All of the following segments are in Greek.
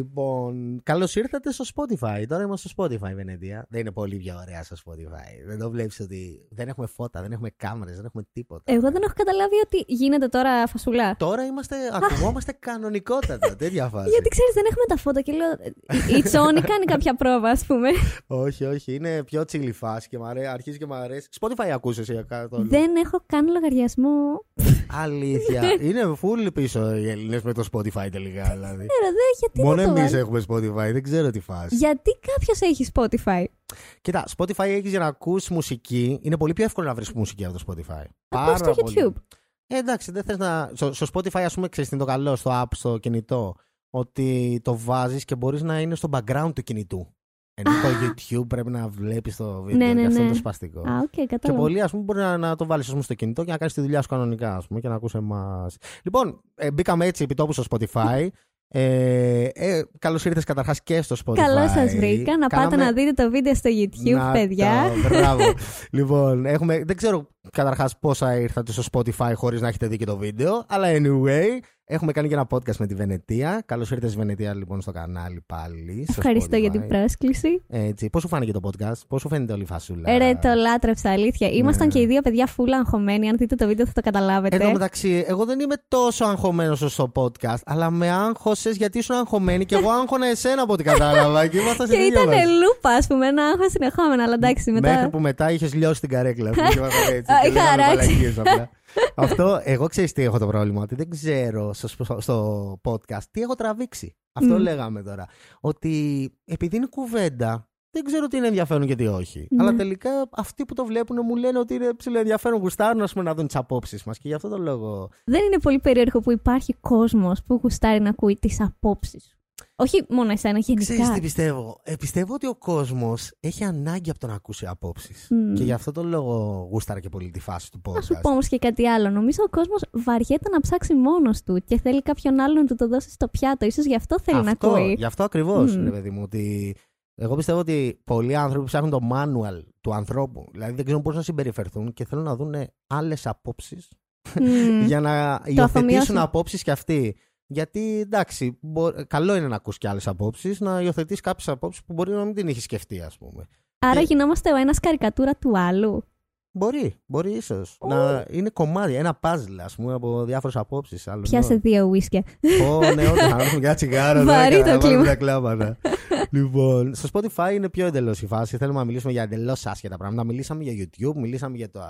Λοιπόν, καλώς ήρθατε στο Spotify. Τώρα είμαστε στο Spotify, Βενετία. Δεν είναι πολύ πιο ωραία στο Spotify. Δεν το βλέπεις ότι δεν έχουμε φώτα, δεν έχουμε κάμερες, δεν έχουμε τίποτα. Εγώ δεν έχω καταλάβει ότι γίνεται τώρα φασουλά. Τώρα είμαστε, ακουγόμαστε κανονικότατα. Τέτοια φάση. Γιατί ξέρεις, δεν έχουμε τα φώτα και λέω. Η Τσόνη κάνει κάποια πρόβα, ας πούμε. όχι, όχι. Είναι πιο τσίλι φάση και μ' αρέσει, αρχίζει και μου αρέσει. Spotify ακούσες για κάτω. Δεν έχω καν λογαριασμό. Αλήθεια. είναι full πίσω οι Έλληνες με το Spotify τελικά. Δηλαδή. Ναι, ρε, δεν, γιατί Μόνο να το εμείς βάλω. έχουμε Spotify, δεν ξέρω τι φάση. Γιατί κάποιος έχει Spotify; Κοίτα, Spotify έχεις για να ακούσει μουσική. Είναι πολύ πιο εύκολο να βρεις μουσική από το Spotify. Ακούς στο πολύ. YouTube. Ε, εντάξει, δεν θες να. Στο, στο Spotify, ας πούμε, ξέρεις τι είναι το καλό στο app, στο κινητό. Ότι το βάζεις και μπορείς να είναι στο background του κινητού. Ενώ το YouTube πρέπει να βλέπεις το βίντεο. Ναι, ναι, και αυτό είναι ναι. το σπαστικό. Α, οκ, Και κατάλαβα. πολλοί, ας πούμε, μπορεί να, να το βάλεις στο κινητό και να κάνεις τη δουλειά σου κανονικά, ας πούμε, και να ακούσει εμάς. Λοιπόν, ε, μπήκαμε έτσι επί τόπου στο Spotify. Ε, ε, Καλώς ήρθες καταρχάς και στο Spotify. Καλώ σας βρήκα. Να πάτε Κάναμε- να δείτε το βίντεο στο YouTube, να παιδιά. το, μπράβο. λοιπόν, έχουμε, δεν ξέρω καταρχάς πόσα ήρθατε στο Spotify χωρίς να έχετε δει και το βίντεο. Αλλά anyway, έχουμε κάνει και ένα podcast με τη Βενετία. Καλώς ήρθες, Βενετία, λοιπόν, στο κανάλι πάλι. στο Ευχαριστώ για Spotify. την πρόσκληση. Έτσι, πώς σου φάνηκε το podcast, πώς σου φαίνεται όλη η φασούλα; Ε, Ρε, το λάτρεψα, αλήθεια. Ήμασταν Ναι. και οι δύο παιδιά φούλα αγχωμένοι. Αν δείτε το βίντεο θα το καταλάβετε. Εν τω μεταξύ, εγώ δεν είμαι τόσο αγχωμένος στο podcast, αλλά με άγχωσες γιατί ήσουν αγχωμένη και εγώ άγχωνα εσένα από ό,τι κατάλαβα. και ήμασταν Και στην ίδια ήταν βάση. λούπα, ας πούμε, ένα άγχος συνεχόμενο. Αλλά εντάξει, μετά. Μέχρι που μετά είχες λιώσει την καρέκλα. Που και ήμασταν έτσι, Α, και είχα λέγαμε αράξει. Μαλακίες απλά. Αυτό, εγώ ξέρεις τι έχω το πρόβλημα. Ότι δεν ξέρω στο, στο podcast τι έχω τραβήξει. Αυτό Μμ. λέγαμε τώρα. Ότι επειδή είναι κουβέντα, δεν ξέρω τι είναι ενδιαφέρον και τι όχι. Ναι. Αλλά τελικά αυτοί που το βλέπουν μου λένε ότι είναι ψηλό ενδιαφέρον. Γουστάρουν ας πούμε, να δουν τις απόψεις μας. Και γι' αυτό το λόγο. Δεν είναι πολύ περίεργο που υπάρχει κόσμος που γουστάρει να ακούει τις απόψεις σου. Όχι μόνο εσένα, Ξέρεις γενικά. τι πιστεύω; Ε, πιστεύω ότι ο κόσμος έχει ανάγκη από το να ακούσει απόψεις. Μμ. Και γι' αυτό το λόγο γούσταρα και πολύ τη φάση του podcast. Να σου πω όμως και κάτι άλλο. Νομίζω ο κόσμος βαριέται να ψάξει μόνος του και θέλει κάποιον άλλον να του το δώσει στο πιάτο. σω γι' αυτό θέλει αυτό, να ακούει. Γι' αυτό ακριβώς, Μμ. ρε παιδί μου, ότι εγώ πιστεύω ότι πολλοί άνθρωποι ψάχνουν το manual του ανθρώπου. Δηλαδή δεν ξέρουν πώς να συμπεριφερθούν και θέλουν να δουν άλλες απόψεις Μμ. για να υιοθετήσουν αφομοιώσουν. απόψεις και αυτοί. Γιατί εντάξει, μπο- καλό είναι να ακούς και άλλες απόψεις, να υιοθετείς κάποιες απόψεις που μπορεί να μην την έχει σκεφτεί, ας πούμε. Άρα και- γινόμαστε ο ένας καρικατούρα του άλλου. Μπορεί, μπορεί ίσως. Να είναι κομμάτι, ένα puzzle, ας πούμε, από διάφορες απόψεις. Πιάσε δύο ουίσκια. Ω, ναι, όντω, θα έρθουμε για τσιγάρο. Βαρύ τώρα, το να βάλουμε κλίμα. μια κλάματα. λοιπόν, στο Spotify είναι πιο εντελώς η φάση. Θέλουμε να μιλήσουμε για εντελώς άσχετα πράγματα. Μιλήσαμε για YouTube, μιλήσαμε για το,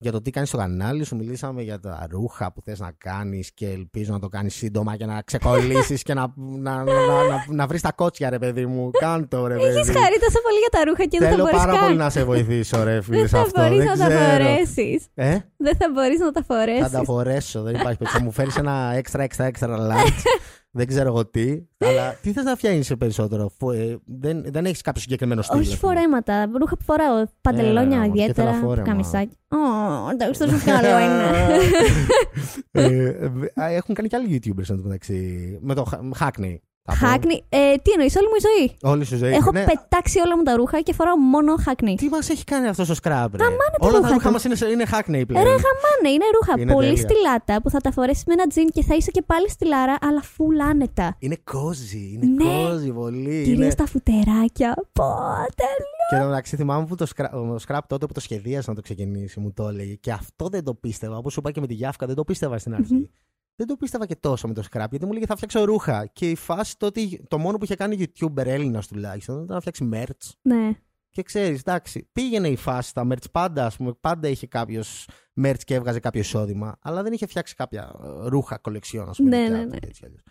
για το τι κάνεις στο κανάλι σου, μιλήσαμε για τα ρούχα που θες να κάνεις και ελπίζω να το κάνεις σύντομα και να ξεκολλήσεις και να, να, να, να, να βρεις τα κότσια, ρε παιδί μου. Κάντο, ρε παιδί. Έχει χαρεί τόσο πολύ για τα ρούχα και δεν θα Θέλω μπορείς πάρα πολύ καν. να σε βοηθήσω, ρε φίλε. Δεν σε θα αυτό. μπορείς Δεν να τα ξέρω. φορέσεις. Ε; Δεν θα μπορείς να τα Θα τα φορέσεις. φορέσω, δεν υπάρχει περίπτωση. Θα μου φέρεις ένα έξτρα, έξτρα, έξτρα large. Δεν ξέρω εγώ τι. Αλλά τι θες να φτιάχνεις περισσότερο; Φο- ε, δεν δεν έχεις κάποιο συγκεκριμένο στυλ. Όχι ας πούμε. φορέματα. Ρούχα που φοράω. Παντελόνια Έλα, μωρέ, και ιδιαίτερα. θέλω φόρεμα. Καμισάκι. Ω, εντάξει, τόσο καλό είναι. Ε, ε, α, έχουν κάνει και άλλοι YouTubers εν τω μεταξύ. Με το Ha- Hackney. Θα πω. Hackney. Ε, τι εννοείς, όλη μου η ζωή; Όλη σου ζωή. Έχω ναι. πετάξει όλα μου τα ρούχα και φοράω μόνο Hackney. Τι μας έχει κάνει αυτός ο scrap, ρε; τα Όλα τα ρούχα ρούχα του. μας είναι, σε- είναι Hackney πλέον. Ρε χαμάνε, είναι ρούχα Είναι πολύ τέλεια. στυλάτα που θα τα φορέσεις με ένα τζιν και θα είσαι και πάλι στυλάρα, αλλά full άνετα. Είναι cozy, είναι Ναι. cozy πολύ. Κυρίως Είναι... τα φουτεράκια. Πω, τέλειο. Και εν τω μεταξύ θυμάμαι που το scrap, ο scrap τότε που το σχεδίασε να το ξεκινήσει μου το έλεγε. Και αυτό δεν το πίστευα. Όπως σου είπα και με τη Γιάφκα, δεν το πίστευα στην αρχη Δεν το πίστευα και τόσο με το scrap γιατί μου λέγε θα φτιάξω ρούχα. Και η φάση τότε, το μόνο που είχε κάνει YouTuber Έλληνας τουλάχιστον ήταν να φτιάξει merch. Ναι. Και ξέρεις, εντάξει, πήγαινε η φάση στα merch πάντα, ας πούμε. Πάντα είχε κάποιος merch και έβγαζε κάποιο εισόδημα. Αλλά δεν είχε φτιάξει κάποια ε, ρούχα κολεξιόν, ας πούμε. Ναι, δικιά ναι, του, ναι. έτσι κι αλλιώς.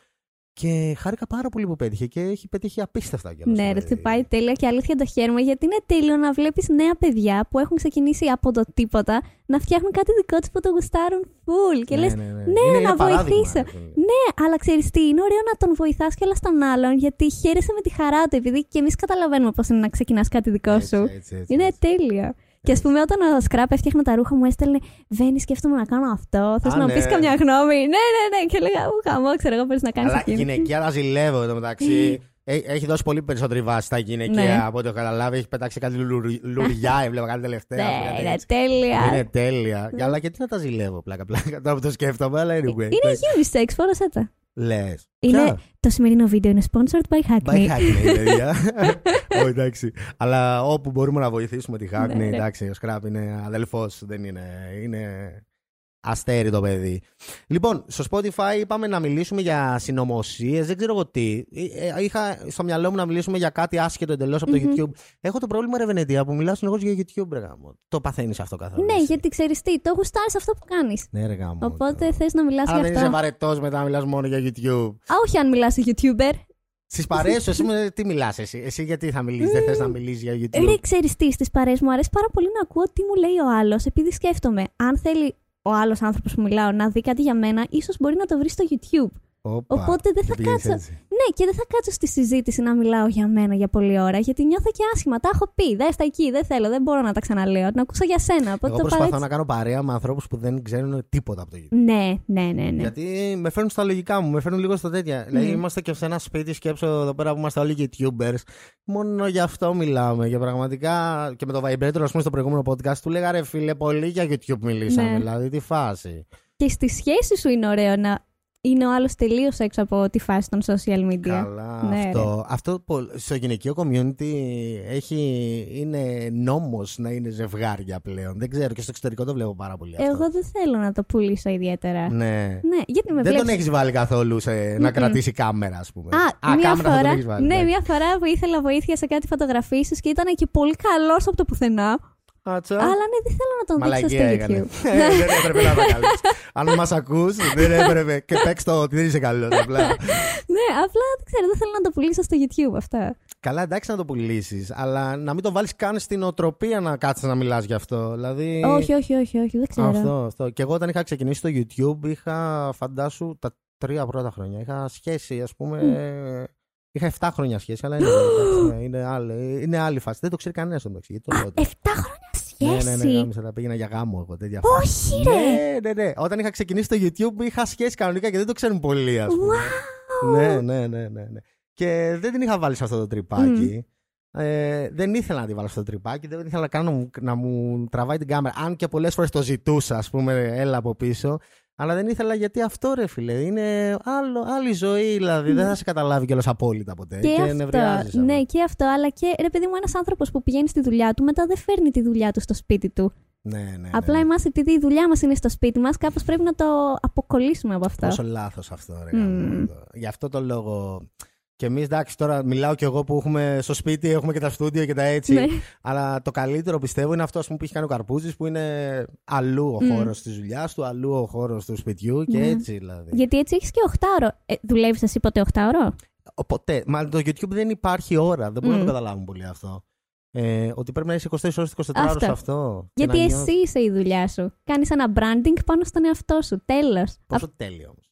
Και χάρηκα πάρα πολύ που πέτυχε και έχει πετύχει απίστευτα κιόλας. Ναι, ρε, δηλαδή. πάει τέλεια και αλήθεια το χαίρομαι γιατί είναι τέλειο να βλέπεις νέα παιδιά που έχουν ξεκινήσει από το τίποτα να φτιάχνουν κάτι δικό τους που το γουστάρουν full. Και Ναι, λες, ναι, ναι. ναι, Είναι- είναι να παράδειγμα, βοηθήσω. ρε φίλε. Ναι, αλλά ξέρεις τι, είναι ωραίο να τον βοηθάς και όλα στον άλλον γιατί χαίρεσαι με τη χαρά του επειδή και εμείς καταλαβαίνουμε πώς είναι να ξεκινάς κάτι δικό Έτσι, σου. έτσι, έτσι, Είναι έτσι. τέλειο. Και ας πούμε, όταν ο Σκράπ έφτιαχνε τα ρούχα μου, έστελνε Βαίνει, σκέφτομαι να κάνω αυτό. Θες Α, να ναι. πεις καμιά γνώμη; Ναι, ναι, ναι. Και έλεγα, Ου, χαμό, ξέρω εγώ, μπορείς να κάνεις Αλλά εκείνη. γυναικεία τα ζηλεύω εδώ μεταξύ. Ε, Έχει δώσει πολύ περισσότερη βάση στα γυναικεία Ναι. από ό,τι έχω καταλάβει. Έχει πετάξει κάτι λουρι- λουριά, έβλεπα κάτι τελευταία. Ναι, κάτι είναι έτσι. τέλεια. Είναι τέλεια. Αλλά γιατί να τα ζηλεύω πλάκα πλάκα. Τώρα που το σκέφτομαι, αλλά anyway. Είναι unisex, φόρεσέ τα. Λες. Είναι, το σημερινό βίντεο είναι sponsored by Hackney. By Hackney, παιδιά. Όχι, εντάξει. Αλλά όπου μπορούμε να βοηθήσουμε τη Hackney, Ναι, ναι. εντάξει, ο Scrap είναι αδελφός, δεν είναι. Είναι αστέρι το παιδί. Λοιπόν, στο Spotify είπαμε να μιλήσουμε για συνωμοσίες, δεν ξέρω εγώ τι. Ε, ε, Είχα στο μυαλό μου να μιλήσουμε για κάτι άσχετο εντελώς από το Μμμ. YouTube. Έχω το πρόβλημα, ρε Βενετία, που μιλάω συνεχώς για YouTube, ρε γάμο. Το παθαίνεις αυτό καθόλου. Ναι, εσύ. γιατί ξέρεις τι, το γουστάρει αυτό που κάνεις. Ναι, ρε γάμο. Οπότε θες να μιλάς Αλλά για δεν είσαι αυτό. βαρετός μετά να μιλάς μόνο για YouTube. Α, όχι αν μιλάς σε YouTuber. Στις παρέες σου, εσύ με τι μιλάς, εσύ; Εσύ γιατί θα μιλήσεις, δεν θες να μιλήσεις για YouTube. Ρε, ξέρεις τι, στις παρέ μου αρέσει πάρα πολύ να ακούω τι μου λέει ο άλλος, επειδή σκέφτομαι, αν θέλει ο άλλος άνθρωπος που μιλάω να δει κάτι για μένα, ίσως μπορεί να το βρει στο YouTube. Όπα, Οπότε δεν θα και πήγες κάτσω. έτσι. Ναι, και δεν θα κάτσω στη συζήτηση να μιλάω για μένα για πολλή ώρα, γιατί νιώθω και άσχημα. Τα έχω πει, δες τα εκεί, δεν θέλω, δεν μπορώ να τα ξαναλέω. Να ακούσω για σένα. Οπότε Εγώ το προσπαθώ πάρω να κάνω παρέα με ανθρώπους που δεν ξέρουν τίποτα από το YouTube. Ναι, ναι, ναι. ναι. Γιατί με φέρνουν στα λογικά μου, με φέρνουν λίγο στα τέτοια. Δηλαδή, Mm. είμαστε και σε ένα σπίτι, σκέψω εδώ πέρα που είμαστε όλοι YouTubers. Μόνο για αυτό μιλάμε. Και πραγματικά και με το Vibrator, ας πούμε, στο προηγούμενο podcast, του λέγα ρε φίλε, πολύ για YouTube μιλήσαμε. Ναι. Δηλαδή, τι φάση. Και στη σχέση σου είναι ωραίο να είναι ο άλλος τελείως έξω από τη φάση των social media. Καλά, Ναι, αυτό. Αυτό πο- στο γυναικείο community έχει, είναι νόμος να είναι ζευγάρια πλέον. Δεν ξέρω και στο εξωτερικό το βλέπω πάρα πολύ αυτό. Εγώ δεν θέλω να το πουλήσω ιδιαίτερα. Ναι. Ναι, γιατί με Δεν βλέπεις... τον έχεις βάλει καθόλου σε, να Μμμ. κρατήσει κάμερα, ας πούμε. Α, μια κάμερα θα τον φορά, έχεις βάλει. ναι, εντάξει. μια φορά που ήθελα βοήθεια σε κάτι φωτογραφίε και ήταν και πολύ καλός από το πουθενά. Άτσα. Αλλά ναι, δεν θέλω να τον δείξω στο Μαλακία έκανε. YouTube. Ε, δεν έπρεπε να είναι καλό. Αν μας ακούς, δεν έπρεπε. Και παίξ το ότι δεν είσαι καλός. Απλά. ναι, απλά δεν ξέρω, δεν θέλω να το πουλήσω στο YouTube αυτά. Καλά, εντάξει να το πουλήσεις, αλλά να μην το βάλεις καν στην οτροπία να κάτσει να μιλάς γι' αυτό. Δηλαδή. Όχι, όχι, όχι, όχι, δεν ξέρω. Αυτό, αυτό. Και εγώ όταν είχα ξεκινήσει το YouTube, είχα φαντάσου τα τρία πρώτα χρόνια. Είχα σχέση, ας πούμε. Είχα 7 χρόνια σχέση, αλλά είναι, εντάξει, ναι, είναι, άλλη, είναι άλλη φάση. Δεν το ξέρει κανένας στο μεταξύ. γιατί Το Α, λέω 7 τώρα. χρόνια σχέση. Ναι, ναι, ναι, γάμισα, τα πήγαινα για γάμο εγώ, τέτοια φάση. Όχι, ρε. Ναι, ναι, ναι. Όταν είχα ξεκινήσει το YouTube, είχα σχέση κανονικά και δεν το ξέρουν πολλοί, ας πούμε. Wow. Ναι, ναι, ναι, ναι, ναι. Και δεν την είχα βάλει σε αυτό το τρυπάκι. Ε, δεν ήθελα να τη βάλω στο τρυπάκι, δεν ήθελα καν να μου, να μου τραβάει την κάμερα. Αν και πολλές φορές το ζητούσα, ας πούμε, έλα από πίσω. Αλλά δεν ήθελα γιατί αυτό ρε φίλε. Είναι άλλο, άλλη ζωή, δηλαδή. Δεν θα σε καταλάβει κιόλας απόλυτα ποτέ. Και, αυτό. νευριάζεις από- Ναι, και αυτό. Αλλά και ρε παιδί μου, ένας άνθρωπος που πηγαίνει στη δουλειά του, μετά δεν φέρνει τη δουλειά του στο σπίτι του. ναι, ναι, ναι, Απλά ναι. εμάς, επειδή η δουλειά μας είναι στο σπίτι μας, κάπως πρέπει να το αποκολλήσουμε από αυτό. Πόσο λάθος αυτό, ρε. Μμμ. γαμώτο. Γι' αυτό το λόγο. Και εμείς, εντάξει, τώρα μιλάω κι εγώ που έχουμε στο σπίτι, έχουμε και τα στούντιο και τα έτσι. Ναι. Αλλά το καλύτερο πιστεύω είναι αυτό ας πούμε, που έχει κάνει ο Καρπούζης, που είναι αλλού ο Μμ. χώρος της δουλειάς του, αλλού ο χώρος του σπιτιού και Ναι. έτσι δηλαδή. Γιατί έτσι έχεις και 8ωρο. Ε, Δουλεύεις εσύ ποτέ 8ωρο. Ποτέ. Μα το YouTube δεν υπάρχει ώρα. Δεν μπορούν Μμ. να το καταλάβουν πολύ αυτό. Ε, ότι πρέπει να είσαι 24 ώρες 24 ώρε Αυτό. σε αυτό. και Γιατί να εσύ νιώθεις- είσαι η δουλειά σου. Κάνεις ένα branding πάνω στον εαυτό σου. Τέλος. Πόσο τέλειο όμως.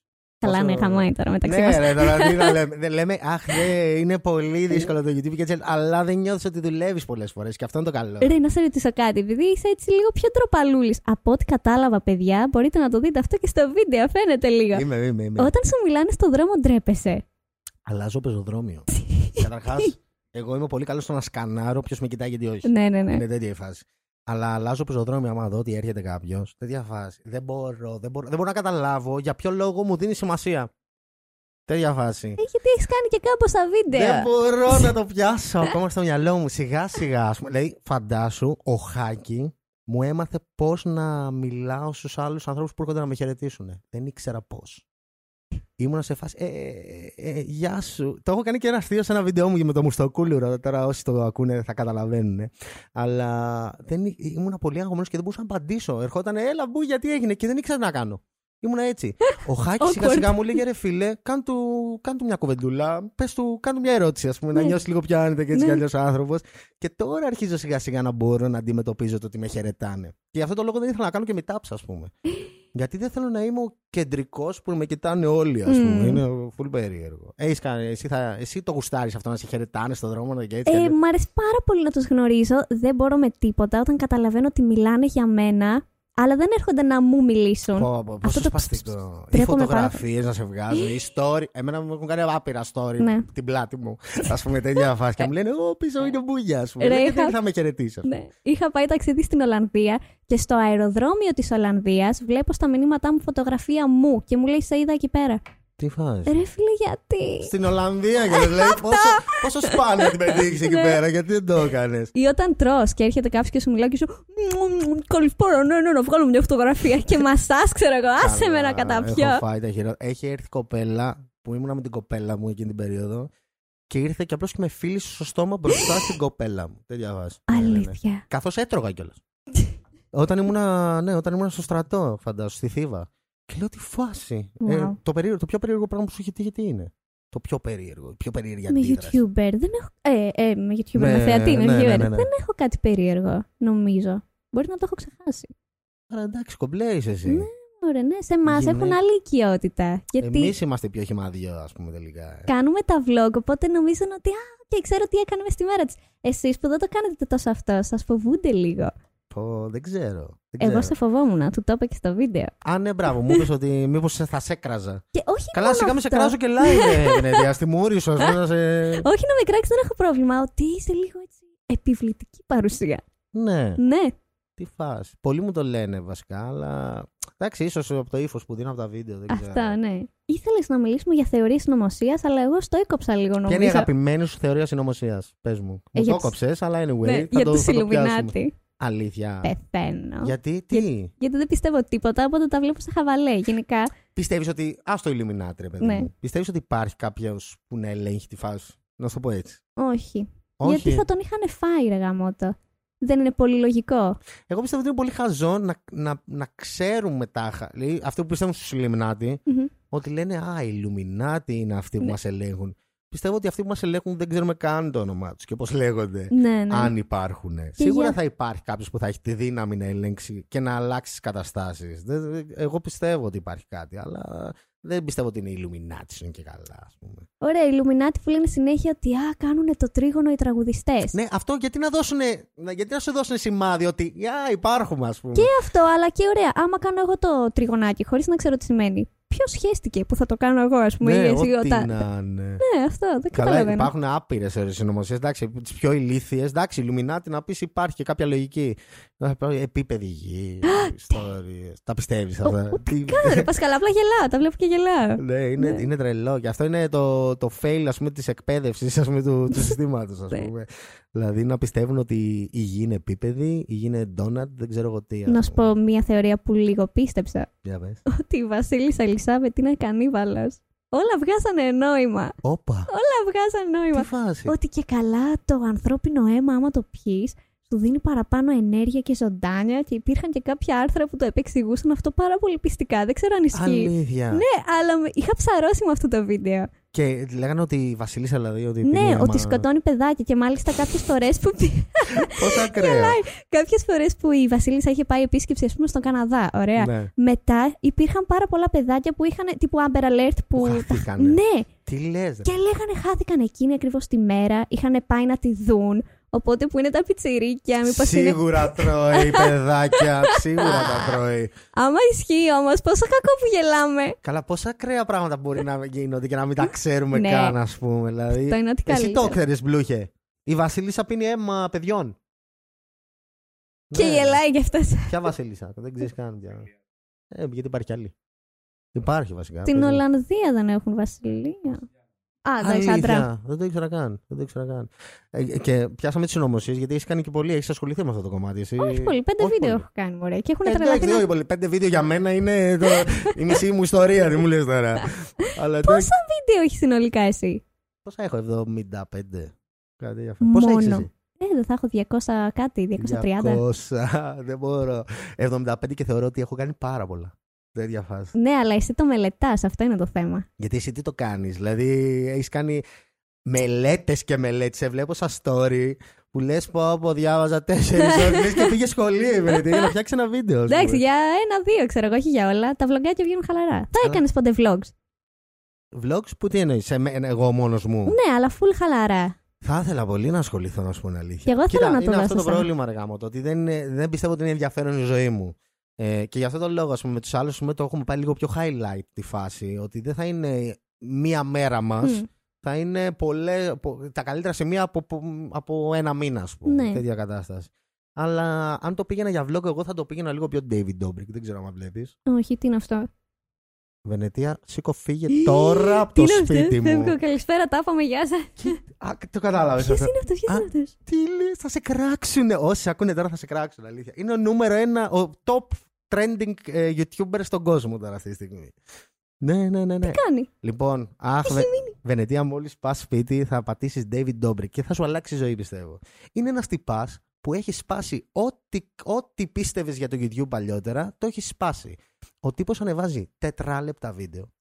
Καλά, πόσο- ναι, χαμόι τώρα μεταξύ Ναι, μας. ρε, τώρα τι να λέμε. Δεν λέμε, Αχ, ναι, είναι πολύ δύσκολο το YouTube και έτσι. Αλλά δεν νιώθεις ότι δουλεύεις πολλές φορές και αυτό είναι το καλό. Ρε, να σε ρωτήσω κάτι, επειδή είσαι έτσι λίγο πιο ντροπαλούλη. Από ό,τι κατάλαβα, παιδιά, μπορείτε να το δείτε αυτό και στο βίντεο, φαίνεται λίγο. Είμαι, είμαι, είμαι. Όταν σου μιλάνε στον δρόμο, ντρέπεσαι. Αλλάζω πεζοδρόμιο. Καταρχάς, εγώ είμαι πολύ καλός στο να σκανάρω ποιος με κοιτάει γιατί όχι. ναι, ναι, ναι. Είναι τέτοια η φάση. Αλλά αλλάζω πεζοδρόμιο άμα δω ότι έρχεται κάποιος. Τέτοια φάση. Δεν μπορώ, δεν μπορώ, δεν μπορώ να καταλάβω για ποιο λόγο μου δίνει σημασία. Τέτοια φάση. Ε, γιατί έχεις κάνει και κάπως στα βίντεο. Δεν μπορώ να το πιάσω ακόμα στο μυαλό μου. Σιγά σιγά. ας πούμε. Δηλαδή, φαντάσου, ο Χάκη μου έμαθε πώς να μιλάω στους άλλους ανθρώπους που έρχονται να με χαιρετήσουν. Δεν ήξερα πώς. Ήμουνα σε φάση. Ε, ε, ε, γεια σου. Το έχω κάνει και ένα αστείο σε ένα βίντεο μου με το μουστοκούλουρο. Τώρα όσοι το ακούνε θα καταλαβαίνουν. Αλλά δεν, ή- ήμουνα πολύ αγχωμένος και δεν μπορούσα να απαντήσω. Ερχόταν, έλα μπου, γιατί έγινε και δεν ήξερα τι να κάνω. Ήμουνα έτσι. Ο Χάκης σιγά Awkward. σιγά μου λέγε ρε φίλε, κάν του, κάν του μια κουβεντούλα. Πες του, κάν του μια ερώτηση, ας πούμε, να Ναι. νιώσεις λίγο πιο άνετα και έτσι Ναι. κι αλλιώ άνθρωπος. Και τώρα αρχίζω σιγά σιγά να μπορώ να αντιμετωπίζω το ότι με χαιρετάνε. Και γι' αυτό το λόγο δεν ήθελα να κάνω και meetups, ας πούμε. Γιατί δεν θέλω να είμαι ο κεντρικός που με κοιτάνε όλοι, ας πούμε. Μμμ. Είναι full περίεργο. Έχεις κάνει, εσύ, θα, εσύ το γουστάρεις αυτό να σε χαιρετάνε στον δρόμο και έτσι. κι Ε, αλλιώς. μ' αρέσει πάρα πολύ να τους γνωρίζω. Δεν μπορώ με τίποτα όταν καταλαβαίνω ότι μιλάνε για μένα, αλλά δεν έρχονται να μου μιλήσουν. Πω, πω, πόσο το σπαστικό. Οι τρέπομαι πάρα φωτογραφίες να σε βγάζουν, οι story. Εμένα μου έχουν κάνει άπειρα story Ναι. την πλάτη μου. Α πούμε τέτοια φάση. και μου λένε, Εγώ πίσω είναι μπουλιά, ας πούμε. Ρε, Γιατί είχα- θα με χαιρετήσει. Ναι. Είχα πάει ταξίδι στην Ολλανδία και στο αεροδρόμιο της Ολλανδίας βλέπω στα μηνύματά μου φωτογραφία μου και μου λέει Σε είδα εκεί πέρα. Τι φάση. Ρε φίλε, γιατί; Στην Ολλανδία και λέει πόσο, πόσο σπάνια την πετύχεις εκεί Ναι. πέρα, γιατί δεν το έκανες; Ή όταν τρώ και έρχεται κάποιος και σου μιλάει και σου. «Μμμ, μμμ, Καλησπέρα, ναι, ναι, να βγάλουμε μια φωτογραφία. και μασάς, ξέρω εγώ. Άσε με να καταπιώ. Έχω φάει τα χειρότερα. Έχει έρθει κοπέλα που ήμουνα με την κοπέλα μου εκείνη την περίοδο και ήρθε και απλώς και με φίλησε στο στόμα μπροστά στην κοπέλα μου. Δεν διαβάζει. Αλήθεια. Καθώς έτρωγα κιόλας. όταν, ήμουνα, ναι, όταν ήμουνα στο στρατό, φαντάζομαι, στη Θήβα. Και λέω τι φάση. Ε, Wow. το, περίεργο, το πιο περίεργο πράγμα που σου έχει τύχει τι είναι; Το πιο περίεργο, η πιο περίεργη Με αντίδραση. YouTuber δεν έχω. Ε, ε, με YouTuber, Ναι, με θεατή, με ναι, ναι, viewer. ναι, ναι. Δεν έχω κάτι περίεργο, νομίζω. Μπορεί να το έχω ξεχάσει. Άρα εντάξει, κομπλέ είσαι εσύ. Ναι, Ωραία, ναι, σε εμάς Γυναίκες. έχουν άλλη οικειότητα. Γιατί Εμείς είμαστε πιο χυμαδιό, ας πούμε τελικά. κάνουμε τα vlog, οπότε νομίζουν ότι. Α, και ξέρω τι έκανε μες στη μέρα της. Εσείς που δεν το κάνετε τόσο αυτό, σας φοβούνται λίγο. Πω, δεν ξέρω. Δεν Εγώ ξέρω. σε φοβόμουν, του το είπα και στο βίντεο. Α, ναι, μπράβο. Μου είπες ότι μήπως θα σε έκραζα. Και όχι Καλά, μόνο σιγά με σε αυτό. κράζω και live, ρε Βενεδία. Στη μούρη σου, α πούμε. να σε- Όχι να με κράξεις, δεν έχω πρόβλημα. Ότι είσαι λίγο έτσι επιβλητική παρουσία. Ναι, Ναι. τι φάση. Πολλοί μου το λένε βασικά, αλλά. Εντάξει, ίσως από το ύφος που δίνω από τα βίντεο. Δεν ξέρω. Αυτά, ναι. Ήθελες να μιλήσουμε για θεωρίες συνωμοσίας, αλλά εγώ στο έκοψα λίγο Ποια νομίζω. είναι η αγαπημένη σου θεωρίας συνωμοσίας, πες μου. Ε, Μου για το τους- κόψε, αλλά anyway. Ναι, θα για το, τους θα το πιάσουμε. Ιλουμινάτη. Αλήθεια. Πεθαίνω. Γιατί, τι; Γιατί δεν πιστεύω τίποτα, οπότε τα βλέπω σε χαβαλέ. Γενικά, Πιστεύεις ότι. Α το Illuminati, ρε παιδί. Ναι. μου. Πιστεύεις ότι υπάρχει κάποιος που να ελέγχει τη φάση. Να σου το πω έτσι; όχι. Όχι. Γιατί θα τον είχαν φάει, ρε γαμότο. Δεν είναι πολύ λογικό. Εγώ πιστεύω ότι είναι πολύ χαζό να, να, να ξέρουμε τάχα. Δηλαδή, αυτοί που πιστεύουν στους Illuminati, Μμμ. ότι λένε Α, οι Illuminati είναι αυτοί που Ναι. μας ελέγχουν. Πιστεύω ότι αυτοί που μας ελέγχουν δεν ξέρουμε καν το όνομά τους και πώς λέγονται. Ναι, ναι. Αν υπάρχουν. Σίγουρα για- θα υπάρχει κάποιος που θα έχει τη δύναμη να ελέγξει και να αλλάξει τις καταστάσεις. Εγώ πιστεύω ότι υπάρχει κάτι, αλλά δεν πιστεύω ότι είναι οι Illuminati είναι και καλά, ας πούμε. Ωραία, οι Ιλουμινάτι που λένε συνέχεια ότι α, κάνουν το τρίγωνο οι τραγουδιστές. Ναι, αυτό γιατί να δώσουν. Γιατί να σου δώσουν σημάδι ότι Α, υπάρχουμε, ας πούμε. Και αυτό, αλλά και ωραία. Άμα κάνω εγώ το τριγωνάκι χωρίς να ξέρω τι σημαίνει, ποιο σχέστηκε που θα το κάνω εγώ, ας πούμε, ή ναι, εσύ ό,τι όταν- να είναι. Ναι, αυτό δεν Καλά, καταλαβαίνω. υπάρχουν άπειρες συνωμοσίες. Εντάξει, τις πιο ηλίθιες. Εντάξει, Illuminati να πεις υπάρχει και κάποια λογική. Επίπεδη γη, ιστορίες. Τα πιστεύεις αυτά; Τι- Κάνε ρε Πασκαλά, απλά γελάω, τα βλέπω και γελάω. Ναι, είναι, Ναι. είναι τρελό. Και αυτό είναι το, το fail ας πούμε, της εκπαίδευσης ας πούμε, του, του συστήματος. Ας Ναι. πούμε. δηλαδή να πιστεύουν ότι η γη είναι επίπεδη, η γη είναι donut, δεν ξέρω εγώ τι. ας Να σου πούμε. πω μία θεωρία που λίγο πίστεψα. Για πες. Ότι η Βασίλισσα Ελισάβετ είναι κανίβαλος. Όλα βγάζανε νόημα. Όπα, Όλα βγάζανε νόημα. τι φάση. Ότι και καλά το ανθρώπινο αίμα, άμα το πιεις, σου δίνει παραπάνω ενέργεια και ζωντάνια και υπήρχαν και κάποια άρθρα που το επεξηγούσαν αυτό πάρα πολύ πιστικά. Δεν ξέρω αν ισχύει. Αλήθεια. Ναι, αλλά με- είχα ψαρώσει με αυτό το βίντεο. Και λέγανε ότι η Βασίλισσα δηλαδή ότι ναι, πίνει αίμα. ότι σκοτώνει παιδάκια και μάλιστα κάποιες φορές που. Πώς ακραίο. κάποιες φορές που η Βασίλισσα είχε πάει επίσκεψη, ας πούμε, στον Καναδά. Ωραία. ναι. Μετά υπήρχαν πάρα πολλά παιδάκια που είχαν τύπου Amber Alert που. Που τα- χαθήκανε. Ναι, Τι λες ρε. και λέγανε χάθηκαν εκείνη ακριβώς τη μέρα. Είχαν πάει να τη δουν. Οπότε που είναι τα πιτσιρίκια, μήπως είναι. Σίγουρα τρώει παιδάκια, σίγουρα τα τρώει. Άμα ισχύει όμως, πόσο κακό που γελάμε. Καλά, πόσα ακραία πράγματα μπορεί να γίνονται και να μην τα ξέρουμε Ναι. καν, ας πούμε. Δηλαδή, Αυτό είναι ότι Εσύ το καλύτερο. ξέρεις, Μπλούχε. Η Βασίλισσα πίνει αίμα παιδιών. Και Ναι. γελάει γι' αυτός. Ποια Βασίλισσα, δεν ξέρεις καν. πια. Ε, γιατί υπάρχει κι άλλη. Υπάρχει βασικά. Στην παιδί μου. Ολλανδία δεν έχουν βασιλεία. Α, εντάξει, άντρα. Αλήθεια. Δεν το ήξερα καν. Δεν το ήξερα καν. Ε, και πιάσαμε τις συνωμοσίες γιατί έχεις κάνει και πολύ. Έχεις ασχοληθεί με αυτό το κομμάτι. Εσύ... Όχι πολύ, πέντε Όχι βίντεο πολύ. έχω κάνει, μωρέ. Και έχουν Ε, τρελαθεί. εντάξει, όχι πολύ. Πέντε βίντεο για μένα είναι το... η μισή μου ιστορία. Τι μου λες τώρα. Αλλά εντάξει. Πόσα βίντεο έχεις συνολικά εσύ; Πόσα έχω, 75. Κάτι για αυτό. Πόσα έχεις Μόνο. εσύ; Ε, δεν θα έχω 200 κάτι, 230. 200. Δεν μπορώ. 75 και θεωρώ ότι έχω κάνει πάρα πολλά. Δεν διαφάσει. Ναι, αλλά εσύ το μελετάς, αυτό είναι το θέμα. Γιατί εσύ τι το κάνεις. Δηλαδή, έχεις κάνει μελέτες και μελέτες. Σε βλέπω σαν story που λες πω από διάβαζα τέσσερις ώρες και πήγε σχολείο. Δηλαδή, για να φτιάξει ένα βίντεο. ας πούμε. Εντάξει, για ένα-δύο ξέρω εγώ, όχι για όλα. Τα βλογκάκια βγαίνουν χαλαρά. Τα Αλλά- έκανες ποτέ vlogs; Vlogs που τι εννοείς, εγώ μόνος μου; Ναι, αλλά full χαλαρά. Θα ήθελα πολύ να ασχοληθώ, να σου πω την αλήθεια. Και εγώ θέλω Κοίτα, να το είναι δω αυτό σε το σένα. πρόβλημα, ρε γάμο, το ότι δεν, είναι- δεν πιστεύω ότι είναι ενδιαφέρον η ζωή μου. Ε, και γι' αυτό το λόγο, ας πούμε, με τους άλλους το έχουμε πάει λίγο πιο highlight τη φάση. Ότι δεν θα είναι μία μέρα μας. Μμ. Θα είναι πολλές, πο- τα καλύτερα σημεία από, από, από ένα μήνα, ας πούμε. Ναι. Τέτοια κατάσταση. Αλλά αν το πήγαινα για vlog, εγώ θα το πήγαινα λίγο πιο David Dobrik. Δεν ξέρω αν βλέπεις. Όχι, τι είναι αυτό; Βενετία, σήκω φύγε τώρα από Τι το είναι αυτό, σπίτι μου. φεύγω, καλησπέρα, τα είπαμε, γεια σας. Α, το κατάλαβες Ποιο αυτό. είναι αυτό, ποιο Α, είναι αυτό. Τι λες, θα σε κράξουν. Όσοι ακούνε τώρα θα σε κράξουν, αλήθεια. Είναι ο νούμερο ένα, ο top trending ε, YouTuber στον κόσμο τώρα αυτή τη στιγμή. Ναι, ναι, ναι. ναι. Κάνει; Λοιπόν, αχ, Βε... Βενετία, μόλις πας σπίτι θα πατήσεις David Dobrik και θα σου αλλάξει η ζωή, πιστεύω. Είναι ένας τυπάς που έχει σπάσει ό,τι, ό,τι πίστευες για το YouTube παλιότερα, το έχει σπάσει. Ο τύπος ανεβάζει τετράλεπτα βίντεο.